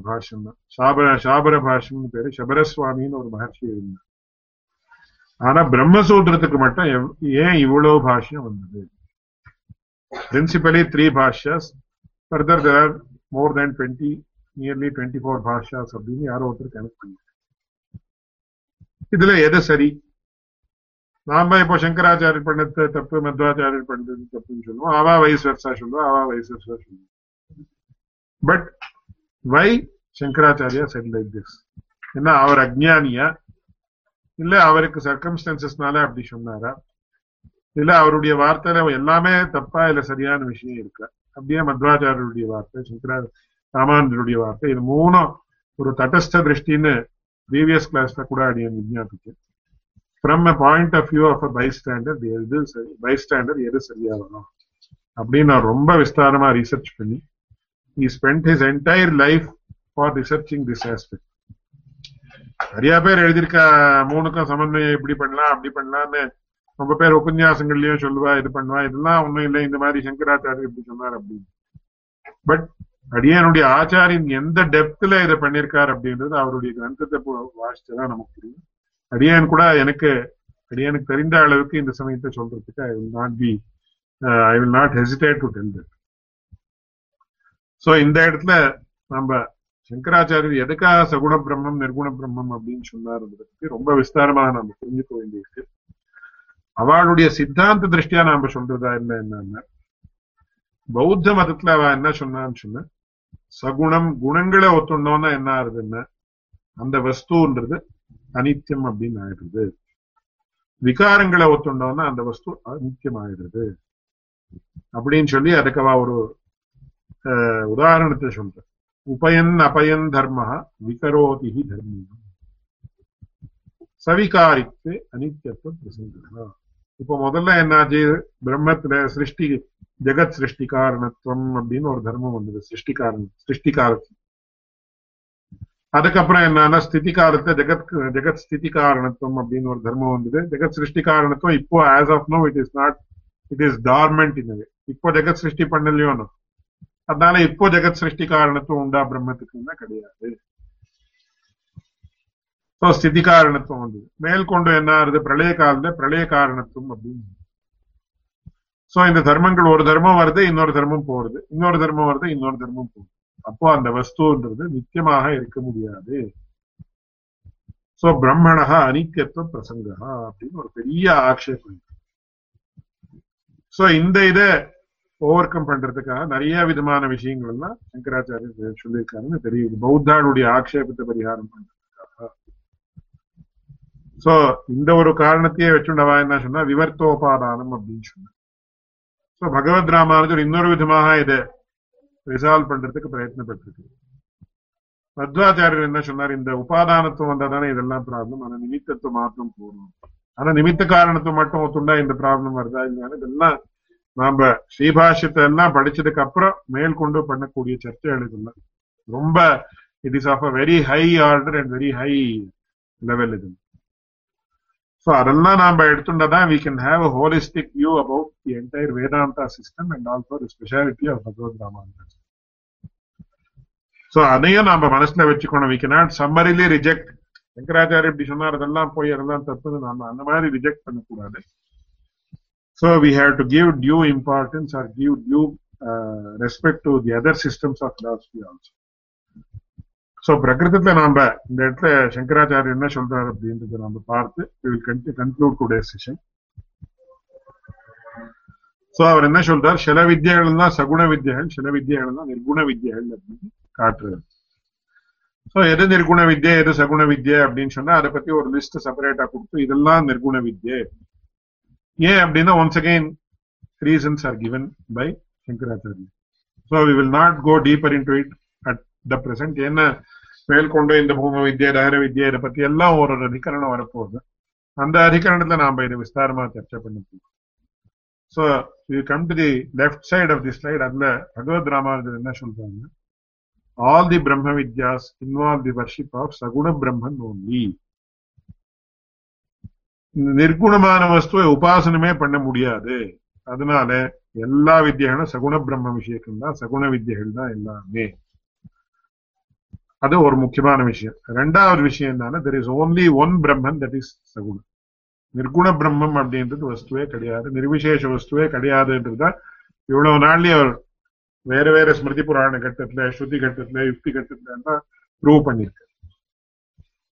S1: பாஷ்யம் தான் சாபர சாபர பாஷ்யம்னு பேரு சபரஸ்வாமின்னு ஒரு மகர்ஷி இருந்தார் ஆனா பிரம்மசூத்திரத்துக்கு மட்டும் ஏன் இவ்வளவு பாஷ்யம் வந்தது principally three bhashyas further there are more than twenty nearly twenty four bhashyas அப்படின்னு யாரோ ஒருத்தர் கணக்கு பண்ணி இதுல எது சரி? நாம இப்போ சங்கராச்சாரியர் பண்ணது தப்பு மத்வாச்சாரியர் பண்ணது தப்புன்னு சொல்லுவோம். அவா வயசு வருஷா சொல்லுவோம் அவா வயசு வருஷா சொல்லுவோம் but why Shankaracharya said like this ஏன்னா அவர் அஜ்ஞானியா? இல்ல அவருக்கு சர்க்கம்ஸ்டன்சஸ்னால அப்படி சொன்னாரா? இல்ல அவருடைய வார்த்தையில எல்லாமே தப்பா இல்ல சரியான விஷயம் இருக்கு? அப்படியே மத்வாச்சாரியருடைய வார்த்தை சங்கரா ராமானந்தருடைய வார்த்தை இது மூணும் ஒரு தட்டஸ்த திருஷ்டின்னு ப்ரீவியஸ் கிளாஸ்ல கூட அடிய விஞ்ஞாபிக்கேன் from a point of view of a by standard எது சரி பை ஸ்டாண்டர்ட் எது சரியா வரும் அப்படின்னு நான் ரொம்ப விஸ்தாரமா ரிசர்ச் பண்ணி he spend his entire life for researching this aspect நிறைய பேர் எழுதியிருக்க மூணுக்கும் சமன்வயம் இப்படி பண்ணலாம் அப்படி பண்ணலாம்னு ரொம்ப பேர் உபன்யாசங்கள்லயும் சொல்லுவா இது பண்ணுவா இதெல்லாம் ஒண்ணும் இல்லை இந்த மாதிரி சங்கராச்சாரியர் இப்படி சொன்னார் அப்படின்னு. பட் அடியனுடைய ஆச்சாரியன் எந்த டெப்த்ல இதை பண்ணிருக்காரு அப்படின்றது அவருடைய கிரந்தத்தை வாசிச்சுதான் நமக்கு தெரியும். அடியான் கூட எனக்கு அடியானுக்கு தெரிந்த அளவுக்கு இந்த சமயத்தை சொல்றதுக்கு I will not be I will not hesitate to tell that so இந்த இடத்துல நம்ம சங்கராச்சாரியர் எதுக்காக சகுண பிரம்மம் நிர்குண பிரம்மம் அப்படின்னு சொன்னாருன்றதுக்கு ரொம்ப விஸ்தாரமாக நம்ம புரிஞ்சுக்க வேண்டியிருக்கு. அவளுடைய சித்தாந்த திருஷ்டியா நாம சொல்றதா என்ன என்னன்னா பௌத்த மதத்துல அவ என்ன சொன்னான்னு சொன்ன சகுணம் குணங்களை ஒத்துண்டோம்னா என்ன ஆகுதுன்னா அந்த வஸ்துன்றது அனித்தியம் அப்படின்னு ஆயிடுது விகாரங்களை ஒத்துண்டோம்னா அந்த வஸ்து அனித்தியம் ஆயிடுது அப்படின்னு சொல்லி அதுக்கவா ஒரு உதாரணத்தை சொல்ற. உபயன் அபயன் தர்ம விகரோதி தர்மம் சவிகாரித்து அனித்தியத்துவ பிரசங்க இப்ப முதல்ல என்னாச்சு? பிரம்மத்துல சிருஷ்டி ஜெகத் சிருஷ்டி காரணத்துவம் அப்படின்னு ஒரு தர்மம் வந்தது. சிருஷ்டி காரணம் சிருஷ்டி காலத்து அதுக்கப்புறம் என்னன்னா ஸ்திதி காலத்தை ஜெகத் ஜெகத் ஸ்திதி காரணத்துவம் அப்படின்னு ஒரு தர்மம் வந்தது. ஜெகத் சிருஷ்டி காரணத்துவம் இப்போ as of now it is not it is dormant இது இப்போ ஜெகத் சிருஷ்டி பண்ணலையோ அதனால இப்போ ஜெகத் சிருஷ்டி காரணத்துவம் உண்டா பிரம்மத்துக்குன்னா கிடையாது. சோ ஸ்திதி காரணத்துவம் வந்து மேற்கொண்டு என்ன ஆகுது? பிரளய காலத்துல பிரளய காரணத்துவம் அப்படின்னு சோ இந்த தர்மங்கள் ஒரு தர்மம் வருது இன்னொரு தர்மம் போறது. இன்னொரு தர்மம் வருது இன்னொரு தர்மம் போகுது. அப்போ அந்த வஸ்துன்றது நித்தியமாக இருக்க முடியாது. சோ பிரம்மணக அனித்தியத்துவ பிரசங்கா அப்படின்னு ஒரு பெரிய ஆக்ஷேபம் சோ இந்த இதை ஓவர் கம் பண்றதுக்காக நிறைய விதமான விஷயங்கள் எல்லாம் சங்கராச்சாரியர் சொல்லியிருக்காருன்னு தெரியுது. பௌத்தாளுடைய ஆக்ஷேபத்தை பரிகாரம் பண்றதுக்காக. சோ இந்த ஒரு காரணத்தையே வச்சுண்டவா என்ன சொன்னா விவர்த்தோபாதானம் அப்படின்னு சொன்ன சோ பகவத் ராமானுஜர் இன்னொரு விதமாக இதை ரிசால்வ் பண்றதுக்கு பிரயத்னப்பட்டிருக்கு. மத்வாச்சாரியர் என்ன சொன்னார்? இந்த உபாதானத்துவம் வந்தா தானே இதெல்லாம் ப்ராப்ளம் ஆனா நிமித்தத்துவம் மாத்திரம் போகணும் ஆனா நிமித்த காரணத்துவம் மட்டும் ஒத்துண்டா இந்த ப்ராப்ளம் வருதா இல்லையான்னு இதெல்லாம் நாம ஸ்ரீபாஷ்யத்தை எல்லாம் படிச்சதுக்கு அப்புறம் மேல் கொண்டு பண்ணக்கூடிய சர்ச்சைகள் இதெல்லாம். ரொம்ப it is of a very high order and very high level இது. ஸோ அதெல்லாம் நாம எடுத்துட்டா we can have a holistic view about the entire Vedanta system and also the speciality of Bhagavad Ramanujan so அதையும் நாம மனசுல வச்சுக்கணும். We cannot summarily reject Shankaracharya இப்படி சொன்னார் அதெல்லாம் போய் அதெல்லாம் தப்புன்னு நாம அந்த மாதிரி ரிஜெக்ட் பண்ணக்கூடாது. So we have to give due importance or give due respect to the other systems of philosophy also so பிரகிருதத்துல நாம இந்த இடத்துல சங்கராச்சாரியர் என்ன சொல்றாரு அப்படின்றத நம்ம பார்த்து கன்க்ளூட் டுடே செஷன் ஸோ அவர் என்ன சொல்றார்? சில வித்தியைகள் தான் சகுண வித்தியைகள் சில வித்தியைகள் தான் நிர்குண வித்தியைகள் அப்படின்னு. காட்டுறது. ஸோ எது நிர்குண வித்யை எது சகுண வித்யை அப்படின்னு சொன்னா அதை பத்தி ஒரு லிஸ்ட் செப்பரேட்டா கொடுத்து இதெல்லாம் நிர்குண வித்யை. ஏன் அப்படின்னா once again reasons are given by Shankaracharya so we will not go deeper into it at the present என்ன மேற்கொண்டு இந்த பூம வித்யா தகர வித்யா இதை பத்தி எல்லாம் ஒரு அதிகரணம் வரப்போகுது. அந்த அதிகரணத்துல நாம இதை விஸ்தாரமா சர்ச்சை பண்ண போகிறோம் so you come to the left side of the slide அதுல பகவத் ராமானுஜர் என்ன சொல்றாங்க ஆல் தி பிரம்ம வித்யாஸ் இன்வால்வ் தி வர்ஷிப் ஆஃப் சகுண பிரம்மன் ஓன்லி நிர்குணமான வஸ்துவை உபாசனமே பண்ண முடியாது. அதனால எல்லா வித்தியகளும் சகுண பிரம்ம விஷயங்கள் தான் சகுண வித்தியகள் தான் எல்லாமே. அது ஒரு முக்கியமான விஷயம். ரெண்டாவது விஷயம் என்னன்னா there is only one Brahman that is சகுணம் நிர்குண பிரம்மம் அப்படின்றது வஸ்துவே கிடையாது நிர்விசேஷ வஸ்துவே கிடையாதுன்றதுதான் இவ்வளவு நாள்லயே அவர் வேற வேற ஸ்மிருதி புராண கட்டத்துல ஸ்ருதி கட்டத்துல யுக்தி கட்டத்துல எல்லாம் ப்ரூவ் பண்ணிருக்கு.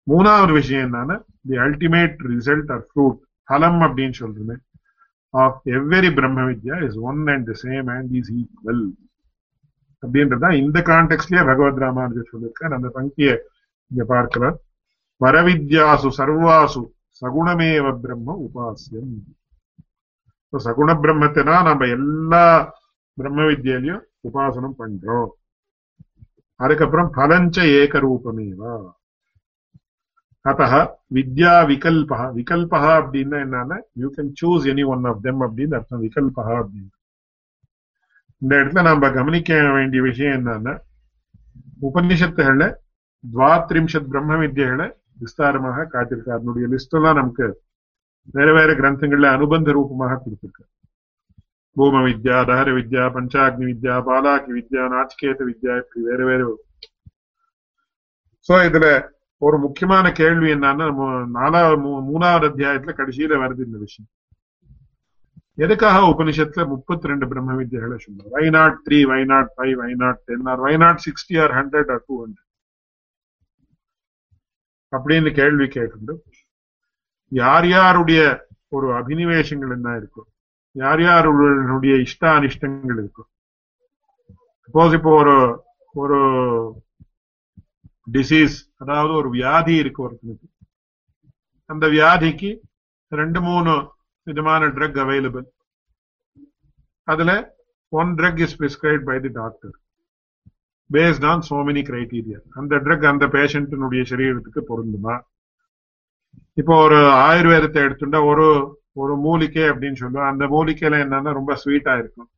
S1: மூணாவது விஷயம் என்னன்னா the ultimate result or fruit ஃபலம் அப்படின்னு சொல்றது. ஆஃப் எவ்வரி பிரம்ம வித்யா is one and same and is equal அப்படின்றதான் இந்த கான்டெக்ட்லயே பகவத் ராமானுஜர் சொல்லியிருக்கார். அந்த பங்கிய இங்க பார்க்கலாம். வரவித்யாசு சர்வாசு சகுணமேவ பிரம்ம உபாசியம் சகுண பிரம்மத்தை தான் நம்ம எல்லா பிரம்ம வித்யாலையும் உபாசனம் பண்றோம். அதுக்கப்புறம் பலஞ்ச ஏக ரூபமேவா அத்த வித்யா விகல்பா விகல்பா அப்படின்னா என்னன்னா you can choose any one of them அப்படின்னு அர்த்தம். விகல்பா அப்படின்னு. இந்த இடத்துல நாம கவனிக்க வேண்டிய விஷயம் என்னன்னா உபநிஷத்துகள்ல துவாத்ரிம்ஷத் பிரம்ம வித்யகளை விஸ்தாரமாக காட்டியிருக்காரு. அதனுடைய லிஸ்ட் எல்லாம் நமக்கு வேற வேற கிரந்தங்கள்ல அனுபந்த ரூபமாக கொடுத்திருக்கு பூம வித்யா தஹர வித்யா பஞ்சாக்னி வித்யா பாலாக்கி வித்யா நாச்சிகேத வித்யா இப்படி வேற வேற சோ இதுல ஒரு முக்கியமான கேள்வி என்னன்னா நாலாவது மூணாவது அத்தியாயத்துல கடைசியில வருது இந்த விஷயம். எதுக்காக உபனிஷத்துல முப்பத்தி ரெண்டு பிரம்ம வித்யகளை சொல்லுவார் why not three why not five why not ten or why not sixty or hundred or two hundred அப்படின்னு கேள்வி கேட்கணும் யார் யாருடைய ஒரு அபினிவேஷங்கள் என்ன இருக்கும் யார் யாருடைய இஷ்ட அனிஷ்டங்கள் இருக்கும்? சப்போஸ் இப்போ ஒரு ஒரு டிசீஸ் அதாவது ஒரு வியாதி இருக்கு ஒருத்தனுக்கு அந்த வியாதிக்கு ரெண்டு மூணு விதமான ட்ரக் அவைலபிள் அதுல one drug is prescribe by the doctor based on so many criteria அந்த ட்ரக் அந்த பேஷண்டினுடைய சரீரத்துக்கு பொருந்துமா? இப்போ ஒரு ஆயுர்வேதத்தை எடுத்துட்டா ஒரு ஒரு மூலிகை அப்படின்னு சொல்லுவோம். அந்த மூலிகையில என்னன்னா ரொம்ப ஸ்வீட்டா இருக்கும்.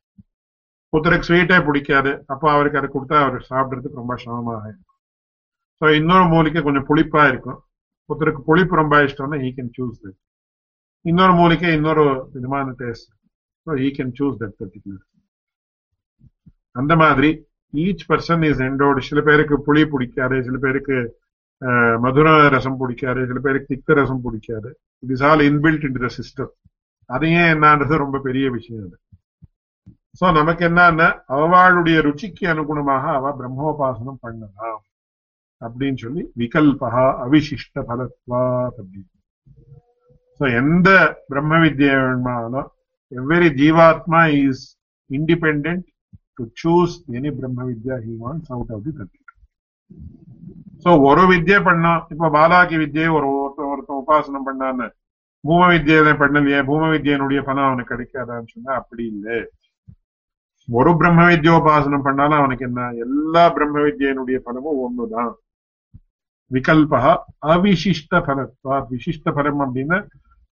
S1: ஒருத்தருக்கு ஸ்வீட்டே பிடிக்காது. அப்போ அவருக்கு அதை கொடுத்தா அவர் சாப்பிட்றதுக்கு ரொம்ப சிரமமாக இருக்கும். ஸோ இன்னொரு மூலிகை கொஞ்சம் புளிப்பா இருக்கும். ஒருத்தருக்கு புளிப்பு ரொம்ப இஷ்டம்னா ஹீ கேன் சூஸ் தட் இன்னொரு மூலிகை இன்னொரு விதமான taste so he can choose that particular அந்த மாதிரி ஈச் பர்சன் இஸ் எண்டோடு சில பேருக்கு புளி பிடிக்காது. சில பேருக்கு மதுர ரசம் பிடிக்காது சில பேருக்கு திக்க ரசம் பிடிக்காது it is all inbuilt in the system அதையே என்னன்றது ரொம்ப பெரிய விஷயம் அது. சோ நமக்கு என்னன்னா அவளுடைய ருச்சிக்கு அனுகுணமாக அவ பிரம்மோபாசனம் பண்ணலாம். அப்படின்னு சொல்லி விகல்பா அவிசிஷ்ட பலத்வாத் அப்படின்னு. So, எந்த பிரம்ம வித்யை வேணுமானாலும் எவ்வரி ஜீவாத்மா is independent to choose any பிரம்ம வித்யா he wants out of the தத்விக் so ஒரு வித்யை பண்ணா இப்ப பாலாகி வித்யை ஒரு ஒருத்த ஒருத்தன் உபாசனம் பண்ணான்னு பூம வித்தியை பண்ணலையே பூம வித்தியனுடைய பணம் அவனுக்கு கிடைக்காதான்னு சொன்னா அப்படி இல்லை. ஒரு பிரம்ம வித்யோபாசனம் பண்ணாலும் அவனுக்கு என்ன? எல்லா பிரம்ம வித்யனுடைய பலமும் ஒண்ணுதான். விகல்பா அவிசிஷ்ட பலத்வா. விசிஷ்ட பலம் அப்படின்னா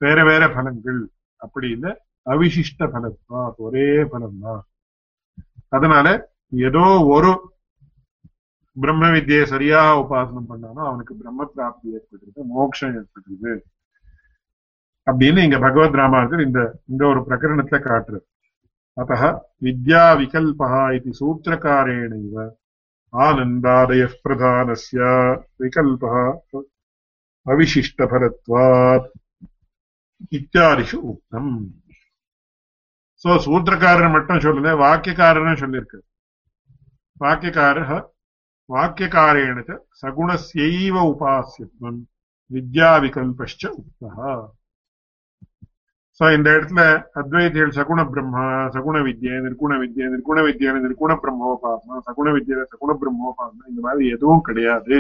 S1: வேற வேற பலங்கள் அப்படி இல்லை அவிசிஷ்ட பலத்வா. ஒரே பலம் தான் அதனால ஏதோ ஒரு பிரம்ம வித்தியை சரியா உபாசனம் பண்ணாலும் அவனுக்கு பிரம்ம பிராப்தி ஏற்பட்டுருது மோட்சம் ஏற்பட்டுருது அப்படின்னு இங்க பகவத் ராமானுஜர் இந்த இந்த ஒரு பிரகரணத்துல காட்டுறது அத்த வித்யா விகல்பா இது சூத்திரக்காரேணைவ ஆனந்தாதய பிரதானஸ்ய விகல்பா அவிசிஷ்டபரத்வாத் இத்தியாதிஷு உக்தம். சோ சூத்திரக்காரர் மட்டும் சொல்லல வாக்கியக்காரனும் சொல்லியிருக்கு வாக்கியக்காரர் वाक्यकारेण च सगुणस्यैव उपास्यत्वम् வித்யாவிகல்பஷ்ட உக்தா சோ இந்த இடத்துல அத்வைதிகள் சகுண பிரம்மா சகுண வித்யா நிற்குண வித்யா நிற்குண வித்யான நிற்குண பிரம்மோபாசனம் சகுண வித்யில சகுண பிரம்மோபாசனம் இந்த மாதிரி எதுவும் கிடையாது.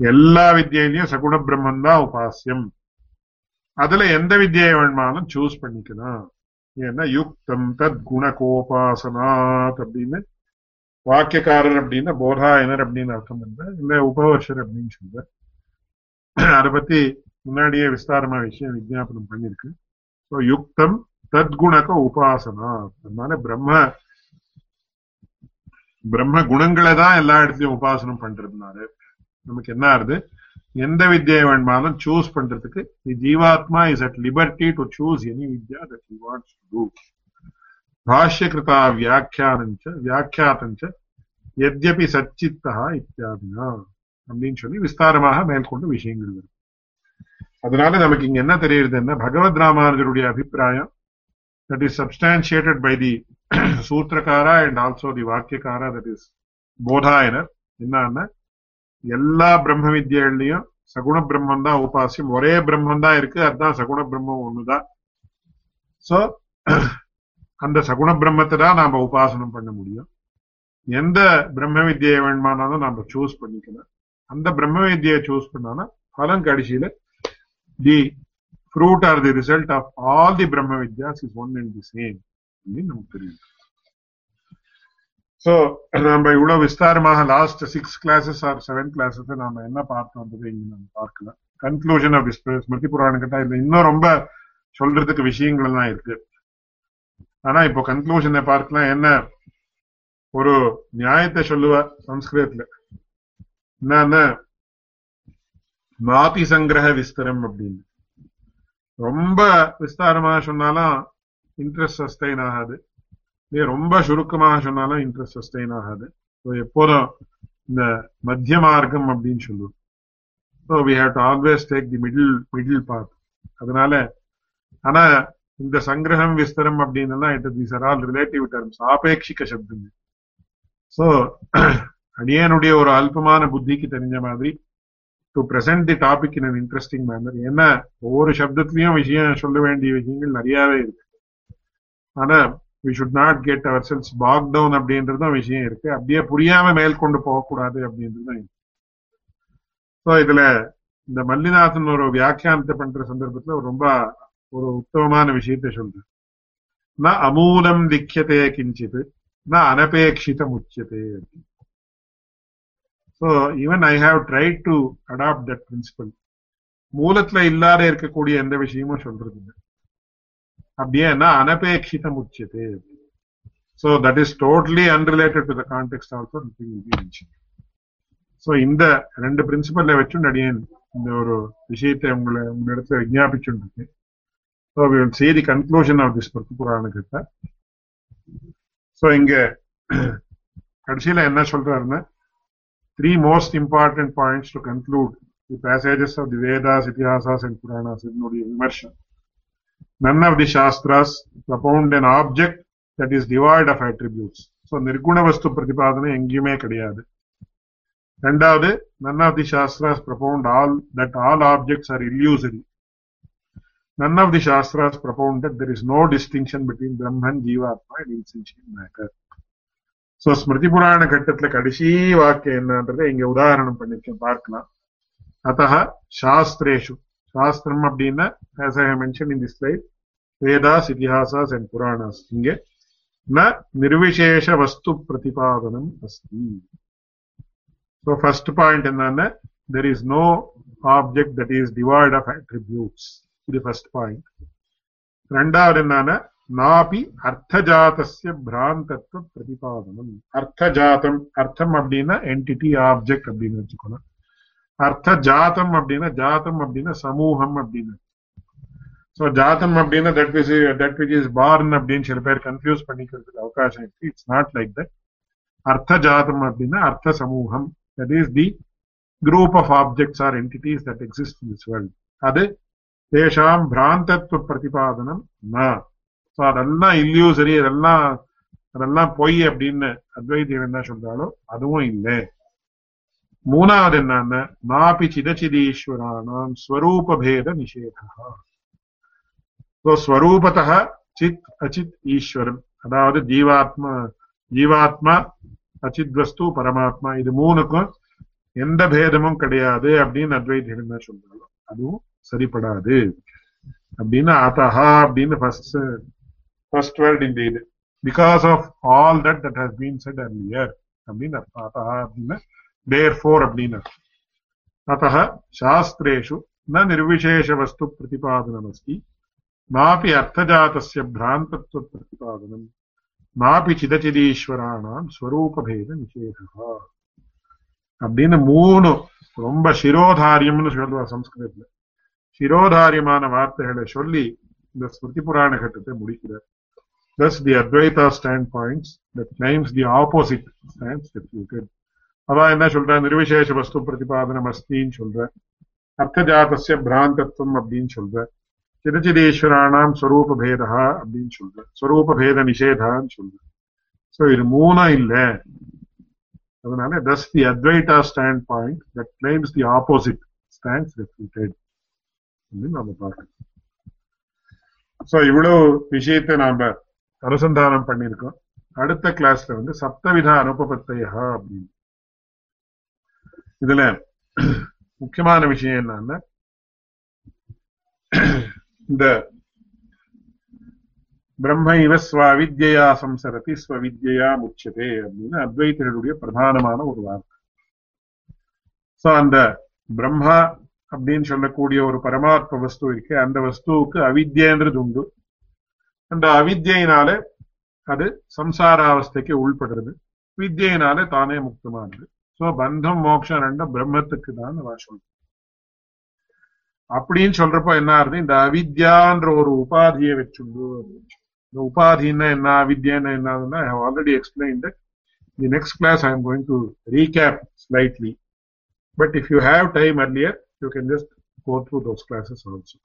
S1: எல்லா வித்யிலையும் சகுண பிரம்மன் தான் உபாசியம் அதுல எந்த வித்யை வேணுமானாலும் சூஸ் பண்ணிக்கலாம். ஏன்னா யுக்தம் தத் குண கோபாசனாத் அப்படின்னு வாக்கியக்காரர் அப்படின்னா போதாயனர் அப்படின்னு அர்த்தம் பண்ற இல்ல உபவர்ஷர் அப்படின்னு சொல்ற அதை பத்தி முன்னாடியே விஸ்தாரமா விஷயம் விஜாபனம் பண்ணிருக்கு ஸோ யுக்தம் தத்குணக உபாசனா. அதனால பிரம்ம பிரம்ம குணங்களை தான் எல்லா இடத்துலயும் உபாசனம் பண்றதுனால நமக்கு என்ன ஆகுது எந்த வித்தியை வேணுமானாலும் சூஸ் பண்றதுக்கு the jivatma is at liberty to choose any vidya that you wants to do பாஷ்யகிருதா व्याख्यानञ्च व्याख्यातञ्च எத்யபி சச்சித்தா இத்தியாதினா அப்படின்னு சொல்லி விஸ்தாரமாக மேற்கொண்டு விஷயங்கள் வரும். அதனால நமக்கு இங்க என்ன தெரியுது என்ன பகவத் ராமானுஜருடைய அபிப்பிராயம் that is substantiated by the சூத்திரக்காரா and also the வாக்கியக்காரா தட் இஸ் போதாயனர். என்னன்னா எல்லா பிரம்ம வித்யகள்லயும் சகுண பிரம்மம் தான் உபாசியம். ஒரே பிரம்மம் தான் இருக்கு அதுதான் சகுண பிரம்மம் ஒண்ணுதான். சோ அந்த சகுண பிரம்மத்தை தான் நாம உபாசனம் பண்ண முடியும். எந்த பிரம்ம வித்தியை வேணுமானாலும் நாம சூஸ் பண்ணிக்கலாம். அந்த பிரம்ம வித்தியை சூஸ் பண்ணாலும் பலம் கடைசியில the fruit or the result of all the பிரம்ம Vidya's is one and the same அப்படின்னு நமக்கு தெரியும். சோ நம்ம இவ்வளவு விஸ்தாரமாக last six classes or seven classes நாம என்ன பார்த்தோன்றது இங்க நம்ம பார்க்கலாம் கன்க்ளூஷன் ஆஃப் ஸ்மிருதி புராணம் கிட்ட இன்னும் ரொம்ப சொல்றதுக்கு விஷயங்கள் எல்லாம் இருக்கு. ஆனா இப்போ கன்க்ளூஷனை பார்க்கலாம் என்ன? ஒரு நியாயத்தை சொல்லுவ சம்ஸ்கிருதத்துல. என்னன்னா மாபி சங்கிரக விஸ்தரம் அப்படின்னு. ரொம்ப விஸ்தாரமாக சொன்னாலும் இன்ட்ரெஸ்ட் சஸ்டைன் ஆகாது. இதே ரொம்ப சுருக்கமாக சொன்னாலும் இன்ட்ரெஸ்ட் சஸ்டைன் ஆகாது. எப்போதும் இந்த மத்திய மார்க்கம் அப்படின்னு சொல்லுவோம். So we have to always take the middle middle part அதனால ஆனா இந்த சங்கிரகம் விஸ்தரம் அப்படின்னு it these are all relative terms ஆபேட்சிக சப்தம் சோ அடியனுடைய ஒரு அல்பமான புத்திக்கு தெரிஞ்ச மாதிரி to present the topic in interesting manner ஏன்னா ஒவ்வொரு சப்தத்திலையும் விஷயம் சொல்ல வேண்டிய விஷயங்கள் நிறையவே இருக்கு. ஆனா we should not get ourselves bog down அப்படின்றதும் விஷயம் இருக்கு. அப்படியே புரியாம மேற்கொண்டு போகக்கூடாது அப்படின்றதும் இருக்கு. ஸோ இதுல இந்த மல்லிநாதன் ஒரு வியாக்கியானத்தை பண்ற சந்தர்ப்பத்துல ரொம்ப ஒரு உத்தமமான விஷயத்தை சொல்றேன். ந அமூலம் லிக்கியதே கிஞ்சித் ந அனபேட்சிதம் உச்சியதே so even I have try to adapt that principle மூலத்துல இல்லாத இருக்கக்கூடிய எந்த விஷயமும் சொல்றது இல்லை அப்படியே என்ன அனபேட்சிதம் உச்சியதே so that is totally unrelated to the context also so இந்த ரெண்டு பிரின்சிபல்ல வச்சு நடிகன் இந்த ஒரு விஷயத்தை உங்களை உங்களிடத்துல விஞ்ஞாபிச்சுருக்கு so we will see the conclusion of this பத்து புராணத்தை ஸோ இங்கே கடைசியில என்ன சொல்றாருன்னா three most important points to conclude the passages of the Vedas Itihasas and Puranas இதனுடைய விமர்சனம் none of the shastras propound an object that is devoid of attributes so நிர்குண வஸ்து பிரதிபாதனை எங்கேயுமே கிடையாது ரெண்டாவது none of the shastras propound all that all objects are illusory. none of the shastras propound that there is no distinction between brahman jivatma and insentient matter so Smriti புராண கட்டத்துல கடைசி வாக்கியம் என்னன்றதை இங்க உதாரணம் பண்ணிருக்கேன் பார்க்கலாம் அத்தः சாஸ்திரேஷு சாஸ்திரம் அப்படின்னா as I have mentioned in this slide Vedas Itihasas and Puranas இங்க ந நிர்விசேஷ வஸ்து பிரதிபாதனம் அஸ்தி So first point என்னன்னா there is no object that is devoid of attributes. இது first point. ரெண்டாவது என்னன்னா நாபி அர்த்தஜாதஸ்ய பிராந்தத்துவ பிரதிபாதனம் அர்த்தஜாதம் அர்த்தம் அப்படின்னா என்டிட்டி ஆப்ஜெக்ட் அப்படின்னு வச்சுக்கணும் அர்த்த ஜாத்தம் அப்படின்னா ஜாத்தம் அப்படின்னா சமூகம் அப்படின்னு சோ ஜாத்தம் அப்படின்னா that which that which is born அப்படின்னு சில பேர் கன்ஃபியூஸ் பண்ணிக்கிறதுக்கு அவகாசம் இருக்கு இட்ஸ் நாட் லைக் தட் அர்த்த ஜாத்தம் அப்படின்னா அர்த்த சமூகம் that is the group of objects or entities that exist in this world. அது தேஷாம் பிராந்தத்துவ பிரதிபாதனம் ந. ஸோ அதெல்லாம் இல்லியூசரி அதெல்லாம் அதெல்லாம் பொய் அப்படின்னு அத்வைத்தியம் என்ன சொல்றாலோ அதுவும் இல்லை. மூணாவது என்னன்னா நாபி சிதச்சிதீஸ்வரானாம் ஸ்வரூபபேத நிஷேதா ஸோ ஸ்வரூபத்தः சித் அச்சித் ஈஸ்வரன். அதாவது ஜீவாத்மா ஜீவாத்மா அச்சித் வஸ்து பரமாத்மா இது மூணுக்கும் எந்த பேதமும் கிடையாது அப்படின்னு அத்வைத்தியம் என்ன சொல்றாலும் அதுவும் சரிப்படாது. அப்படின்னு அத்தஹா அப்படின்னு ஃபர்ஸ்ட் ஃபர்ஸ்ட் வேர்ட் இந்த இது because of all that that has been said earlier அப்படின்னு அர்த்தம். அத்தஹா அப்படின்னு தேர் ஃபோர் அப்படின்னு அத்தஹ சாஸ்திரேஷு ந நிர்விசேஷ வஸ்து பிரதிபாதனமஸ்தி. நாபி அர்த்தஜாத்தஸ்ய பிராந்தத்வ பிரதிபாதனம். நாபி சிதச்சிதீஸ்வராணாம் ஸ்வரூபபேத நிஷேதா அப்படின்னு மூணு ரொம்ப சிரோதாரியம்னு சொல்லுவா சம்ஸ்கிருதத்துல. சிரோதாரியமான வார்த்தைகளை சொல்லி இந்த ஸ்மிருதி புராண கட்டத்தை முடிக்கிறார். Thus, the Advaita standpoints that claims the opposite stands refuted. அதான் என்ன சொல்ற நிர்விசேஷ வஸ்து பிரதிபாதனம் அஸ்தின்னு சொல்ற அர்த்தஜாத்திய பிராந்தத்துவம் அப்படின்னு சொல்ற சிதச்சிதீஸ்வராணாம் ஸ்வரூப பேதா அப்படின்னு சொல்ற ஸ்வரூப பேத நிஷேதான்னு சொல்ற சோ இது மூணும் இல்ல அதனால thus the Advaita stand point that claims the opposite stands அப்படின்னு நாம பார்க்கணும். சோ இவ்வளவு விஷயத்தை நாம அனுசந்தானம் பண்ணியிருக்கோம். அடுத்த கிளாஸ்ல வந்து சப்தவித அனுபபத்தையா அப்படின்னு. இதுல முக்கியமான விஷயம் என்னன்னா இந்த பிரம்ம இவ ஸ்வவித்யா சம்சரதி ஸ்வவித்யா முச்சதே அப்படின்னு அத்வைத்தர்களுடைய பிரதானமான ஒரு வார்த்தை. சோ அந்த பிரம்மா அப்படின்னு சொல்லக்கூடிய ஒரு பரமாத்ம வஸ்து இருக்கு அந்த வஸ்துவுக்கு அவித்யன்றது உண்டு. அந்த அவித்யினால அது சம்சாராவஸ்தைக்கு உள்படுறது. வித்யினால தானே முக்தமானது. சோ பந்தம் மோட்சம் ரெண்டும் பிரம்மத்துக்கு தான் நான் சொல்றேன் அப்படின்னு சொல்றப்போ என்ன ஆகுது? இந்த அவித்யான்ற ஒரு உபாதியை வச்சுண்டு. இந்த உபாதின்னா என்ன? அவித்யான்னு என்னதுன்னா I have already explain that the next class I am going to recap slightly but if you have time earlier you can just go through those classes also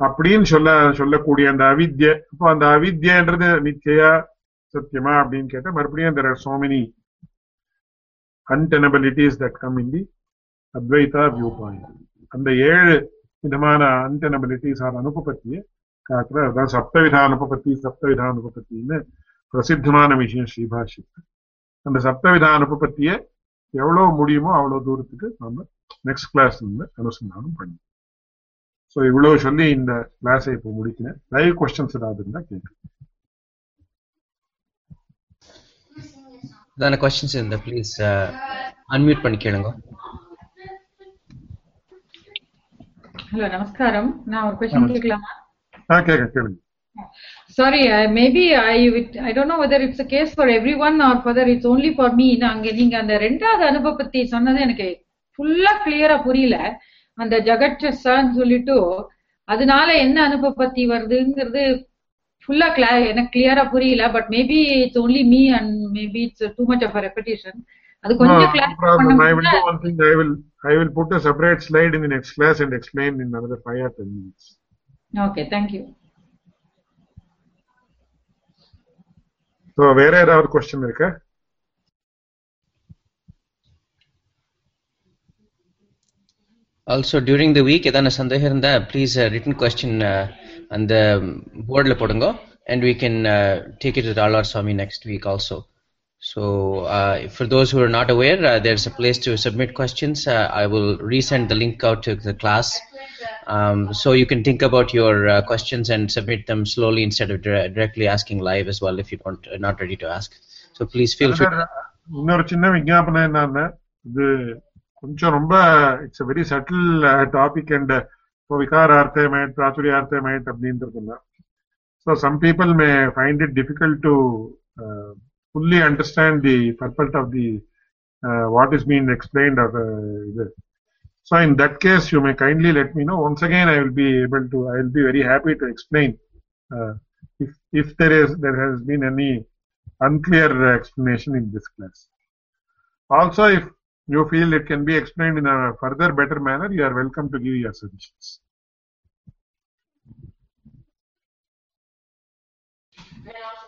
S1: அப்படின்னு சொல்ல சொல்லக்கூடிய அந்த அவித்ய இப்போ அந்த அவித்யன்றது நிச்சயா சத்தியமா அப்படின்னு கேட்டா மறுபடியும் there are so many untenabilities that come in the Advaita viewpoint. அந்த ஏழு விதமான அன்டெனபிலிட்டிஸ் ஆர் அனுபபத்தியை காட்டுற அதான் சப்தவித அனுபபத்தி சப்தவித அனுபபத்தின்னு பிரசித்தமான விஷயம் ஸ்ரீபாஷித்து அந்த சப்தவித அனுபபத்தியை எவ்வளவு முடியுமோ அவ்வளவு தூரத்துக்கு நம்ம நெக்ஸ்ட் கிளாஸ் வந்து அனுசந்தானம் பண்ணுவோம் ஸோ இவ்வளவு சொல்லி இந்த கிளாஸை இப்போ முடிக்கிறேன். லைவ் கொஸ்டின்ஸ் ஏதாவது இருந்தா கேட்குறேன்
S3: கொஸ்டின்ஸ் இருந்தா ப்ளீஸ் அன்மியூட் பண்ணி கேளுங்க.
S4: ஹலோ நமஸ்காரம். நான் ஒரு கொஸ்டின் கேட்கலாமா?
S1: ஆ கேட்க கேளுங்க.
S4: Sorry maybe I I don't know whether it's a case for every one or whether it's only for me அங்க நீங்க அந்த ரெண்டாவது அனுபவத்தை சொன்னது எனக்கு ஃபுல்லா கிளியரா புரியல. அந்த ஜகட்சஸ்ன்னு சொல்லிட்டு அதனால என்ன அனுபவத்தி வருதுங்கிறது ஃபுல்லா கிளா எனக்கு கிளியரா புரியல. But maybe it's only me and maybe it's too much of repetition அது கொஞ்சம் கிளாரிஃபை பண்ண
S1: do one thing. I will I will put a separate slide in the next class and explain in another five or ten minutes.
S4: Okay thank you
S1: so வேற ஏதாவது question இருக்க
S3: also during the week ஏதாவது சந்தேகம் இருந்தா please return question அந்த போர்டில் போடுங்க and we can take it with Alwar Swami next week also So uh, for those who are not aware, uh, there's a place to submit questions. Uh, I will resend the link out to the class. Um, so you can think about your uh, questions and submit them slowly instead of dire- directly asking live as well if you don't are not ready to ask. So please feel free.
S1: இன்னொரு சின்ன விஞ்ஞாபனம் என்னன்னா இது கொஞ்சம் ரொம்ப it's very subtle topic and இப்போ விகாரார்த்தே might பிராச்சுரியார்த்தே might அப்படின்றதுன்னா so some people may find it difficult to fully understand the purpose of the uh, what is being explained so in that case, you may kindly let me know. Once again, I will be able to. I will be very happy to explain uh, if if there is there has been any unclear explanation in this class. Also, if you feel it can be explained in a further better manner, you are welcome to give your suggestions. Yeah.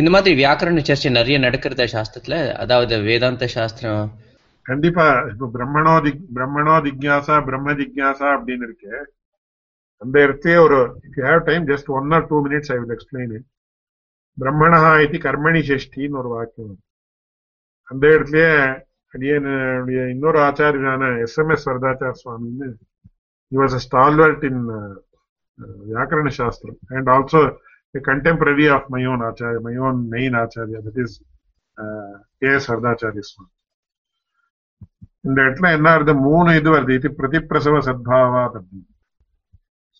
S3: இந்த மாதிரி வியாக்கரண சர்ச்சை நிறைய நடக்கிறத சாஸ்திரத்துல? அதாவது வேதாந்த சாஸ்திரம்.
S1: கண்டிப்பா. இப்போ பிரம்மணோதி பிரம்மணோ திக்யாசா பிரம்ம ஜிக்யாசா அப்படின்னு இருக்கு. அந்த இடத்தையே ஒரு have time just one or two minutes I will explain it இது கர்மணி சஷ்டின்னு ஒரு வாக்கியம். அந்த இடத்துலயே அடியனுடைய இன்னொரு ஆச்சாரியரான எஸ் எம் எஸ் வரதாச்சார சுவாமின்னு he was a stalwart in வியாக்கரண சாஸ்திரம். And also a contemporary of my own Acharya, my own main Acharya, that is uh, K.S. Vardacharya Swami. இந்த இடத்துல என்ன ஆகுது மூணு இது வருது இது பிரதிப்பிரசவ சத்பாவா அப்படின்னு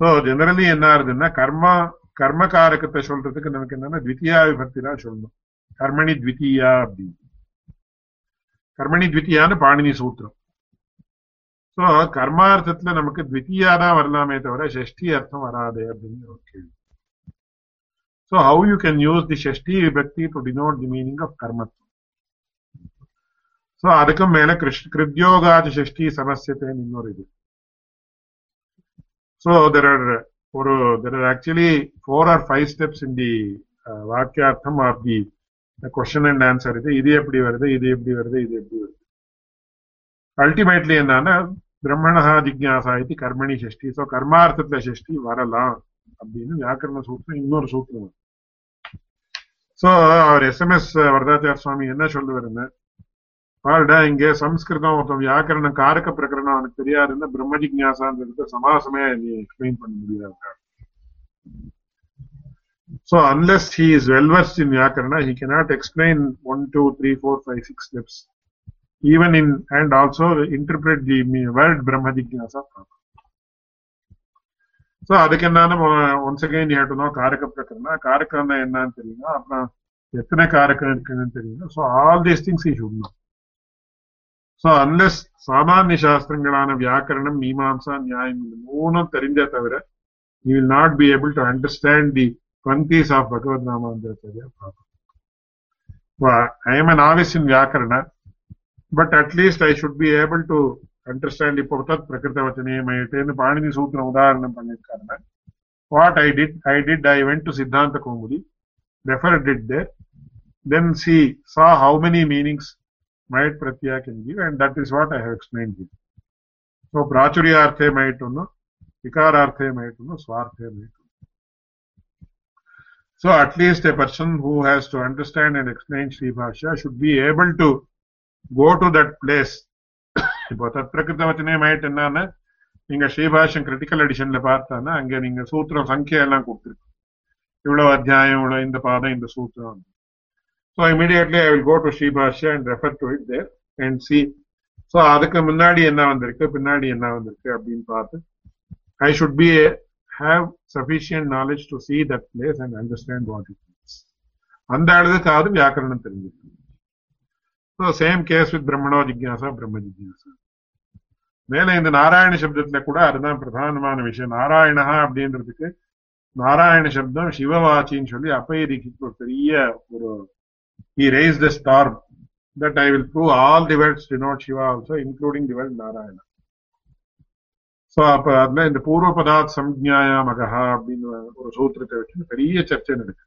S1: சோ ஜெனரலி என்ன ஆகுதுன்னா கர்மா கர்மகாரகத்தை சொல்றதுக்கு நமக்கு என்னன்னா த்வித்தியா விபக்தி தான் சொல்லணும் கர்மணி த்வித்தியா அப்படின்னு கர்மணி த்வித்தியான்னு பாணினி சூத்திரம் சோ கர்மார்த்தத்துல நமக்கு த்வித்தியா தான் வரலாமே தவிர ஷஷ்டி அர்த்தம் வராது அப்படின்னு ஒரு கேள்வி so how you can use the Shashti Vibhakti to denote the meaning of karmatva? So அதுக்கும் மேல கிருஷ் கிருத்யோகாதி ஷஷ்டி சமஸ்யத்தைன்னு இன்னொரு இது சோ தெர் ஆர் ஒரு there are actually four or five steps in the வாக்கியார்த்தம் of the question and answer இது இது எப்படி வருது இது எப்படி வருது இது எப்படி வருது அல்டிமேட்லி என்னன்னா பிரம்மணஹா ஜிக்யாசா இது கர்மணி ஷஷ்டி சோ கர்மார்த்தத்துல ஷஷ்டி வரலாம் அப்படின்னு வியாக்கரண சூத்திரம் இன்னொரு சூத்திரம் சோ அவர் எஸ்எம்எஸ் வரதாச்சார சுவாமி என்ன சொல்லுவாருன்னு பாருடா இங்க சம்ஸ்கிருதம் ஒருத்தன் வியாக்கரணம் காரக்க பிரகரணம் அவனுக்கு தெரியாதுன்னு பிரம்மஜி ஞாசான்றத சமாசமே நீ எக்ஸ்பிளைன் பண்ண முடியாது so unless he is well versed in வியாக்கரணா he cannot explain one two three four five six steps even in and also interpret the word பிரம்மஜி ஞாசா Jignasa அதுக்கு என்னன்னா ஒன்ஸ் அகைன் யூ காரக பிரகரணா காரகம்னா என்னன்னு தெரியும்? அப்புறம் எத்தனை காரகம் இருக்குன்னு தெரியும்? So all these things is உண்மை நோ ஸோ அன்லெஸ் சாமானிய சாஸ்திரங்களான வியாக்கரணம் மீமாம்சா நியாயம் இந்த மூணும் தெரிஞ்சே தவிர you will not be able to understand the பங்கீஸ் of Bhagavad Ramanujacharya I am an novice in vyakarana but at least I I be able to to understand இப்போ தத் பிரகிருத வச்சனேமயத்தேன்னு பாணினி சூத்திரம் உதாரணம் பண்ணியிருக்காருன்னா what I did I did I went to Siddhanta Kaumudi refer did there then see saw how many meanings might pratyaya can give and that is what I have explained here. So prachuryaarthe might unnu, vikararthe might unnu, swarthe might unnu. So at least a person who has to understand and explain Sri Bhashya should be able to go to that place. இப்போ தத்பிரகிருத வச்சனே என்னன்னா நீங்க ஸ்ரீபாஷன் critical எடிஷன்ல பார்த்தானா அங்க நீங்க சூத்திரம் சங்கியா எல்லாம் கொடுத்துருக்கு. இவ்வளவு அத்தியாயம் இவ்வளவு இந்த பாதம் இந்த சூத்திரம். So immediately I will go to Sribhashya and refer to it there and see so அதுக்கு முன்னாடி என்ன வந்திருக்கு பின்னாடி என்ன வந்திருக்கு அப்படின்னு பார்த்து I should be have sufficient knowledge to see that place and understand what it அந்த அளவுக்காவது வியாக்கரணம் தெரிஞ்சிருக்கு. ஸோ சேம் கேஸ் வித் பிரம்மணோ ஜிக்யாசா பிரம்ம ஜிக்யாசா மேல இந்த நாராயண சப்தத்துல கூட அதுதான் பிரதானமான விஷயம். நாராயணா அப்படின்றதுக்கு நாராயண சப்தம் சிவவாச்சின்னு சொல்லி அப்பயிரிக்கு ஒரு பெரிய ஒரு he the star that I will prove all the words denote Shiva also including the word Narayana. ஸோ அப்ப அதுல இந்த பூர்வ பதாத் சம்ஜாயா மகா அப்படின்னு ஒரு சூத்திரத்தை வச்சு பெரிய சர்ச்சை நடக்கு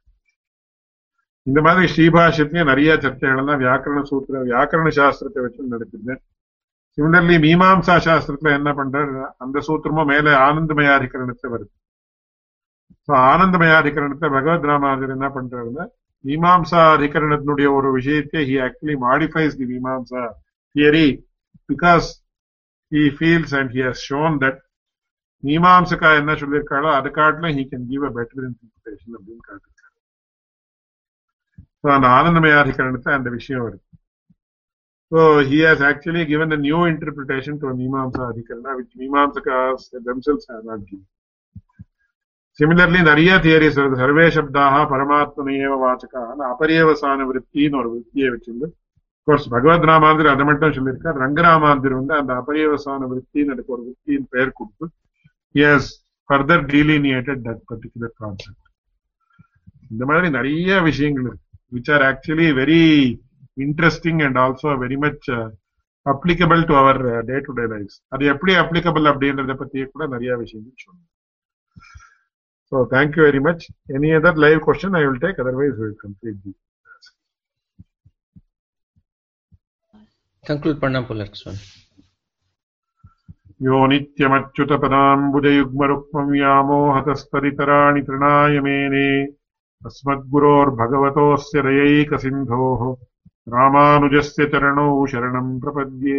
S1: இந்த மாதிரி ஸ்ரீபாஷ்யத்திலயும் நிறைய சர்ச்சைகள் எல்லாம் வியாக்கரண சூத்திர வியாக்கரண சாஸ்திரத்தை வச்சு நடக்குது. சிமிலர்லி மீமாம்சா சாஸ்திரத்துல என்ன பண்றாரு? அந்த சூத்திரமும் மேல ஆனந்தமயாதிகரணத்தை வருது. ஸோ ஆனந்தமயாதிகரணத்தை பகவத் ராமானுஜர் என்ன பண்றாருன்னா மீமாம்சா அதிகரணத்தினுடைய ஒரு விஷயத்தை he actually modifies the Mimamsa theory because he feels and he has shown that மீமாம்சக்கா என்ன சொல்லியிருக்காளோ அது காட்டிலும் he can give a better interpretation அப்படின்னு காட்டிருக்காரு ஸோ அந்த ஆனந்தமயாதிகரணத்தை அந்த விஷயம் வருது. So he has actually given a new interpretation to a Mimamsa Adhikarana, which Mimamsakas themselves have not given. நிறைய தியரிஸ் வருது சர்வே சப்தாக பரமாத்மனையேவ வாச்சகான்னு அபரியவசான விற்பின்னு ஒரு விற்பியை வச்சிருந்து கோர்ஸ் பகவத் ராமாந்திர் அதை மட்டும் சொல்லியிருக்கார் ரங்கராமாந்திர் வந்து அந்த அபரியவசான விற்பின்னு ஒரு விற்பியின் பெயர் கொடுத்து as further delineated that particular concept இந்த மாதிரி நிறைய விஷயங்கள் இருக்கு which are actually very interesting and also very much uh, applicable to our uh, day-to-day lives. அது எப்படி applicable அப்படின்றத பத்தி கூட நிறைய விஷயங்கள் சொன்னோம் So thank you very much. Any other live question I will take, otherwise we will complete the
S3: conclude பண்ணா போல இருக்கு சுவாமி
S1: यो नित्यमच्युतपदाम्बुजयुग्मरुक्मं व्यामोहतस्तरितराणि तृणाय मेने अस्मद्गुरोर्भगवतोऽस्य दयैकसिन्धोः रामानुजस्य चरणौ शरणं प्रपद्ये।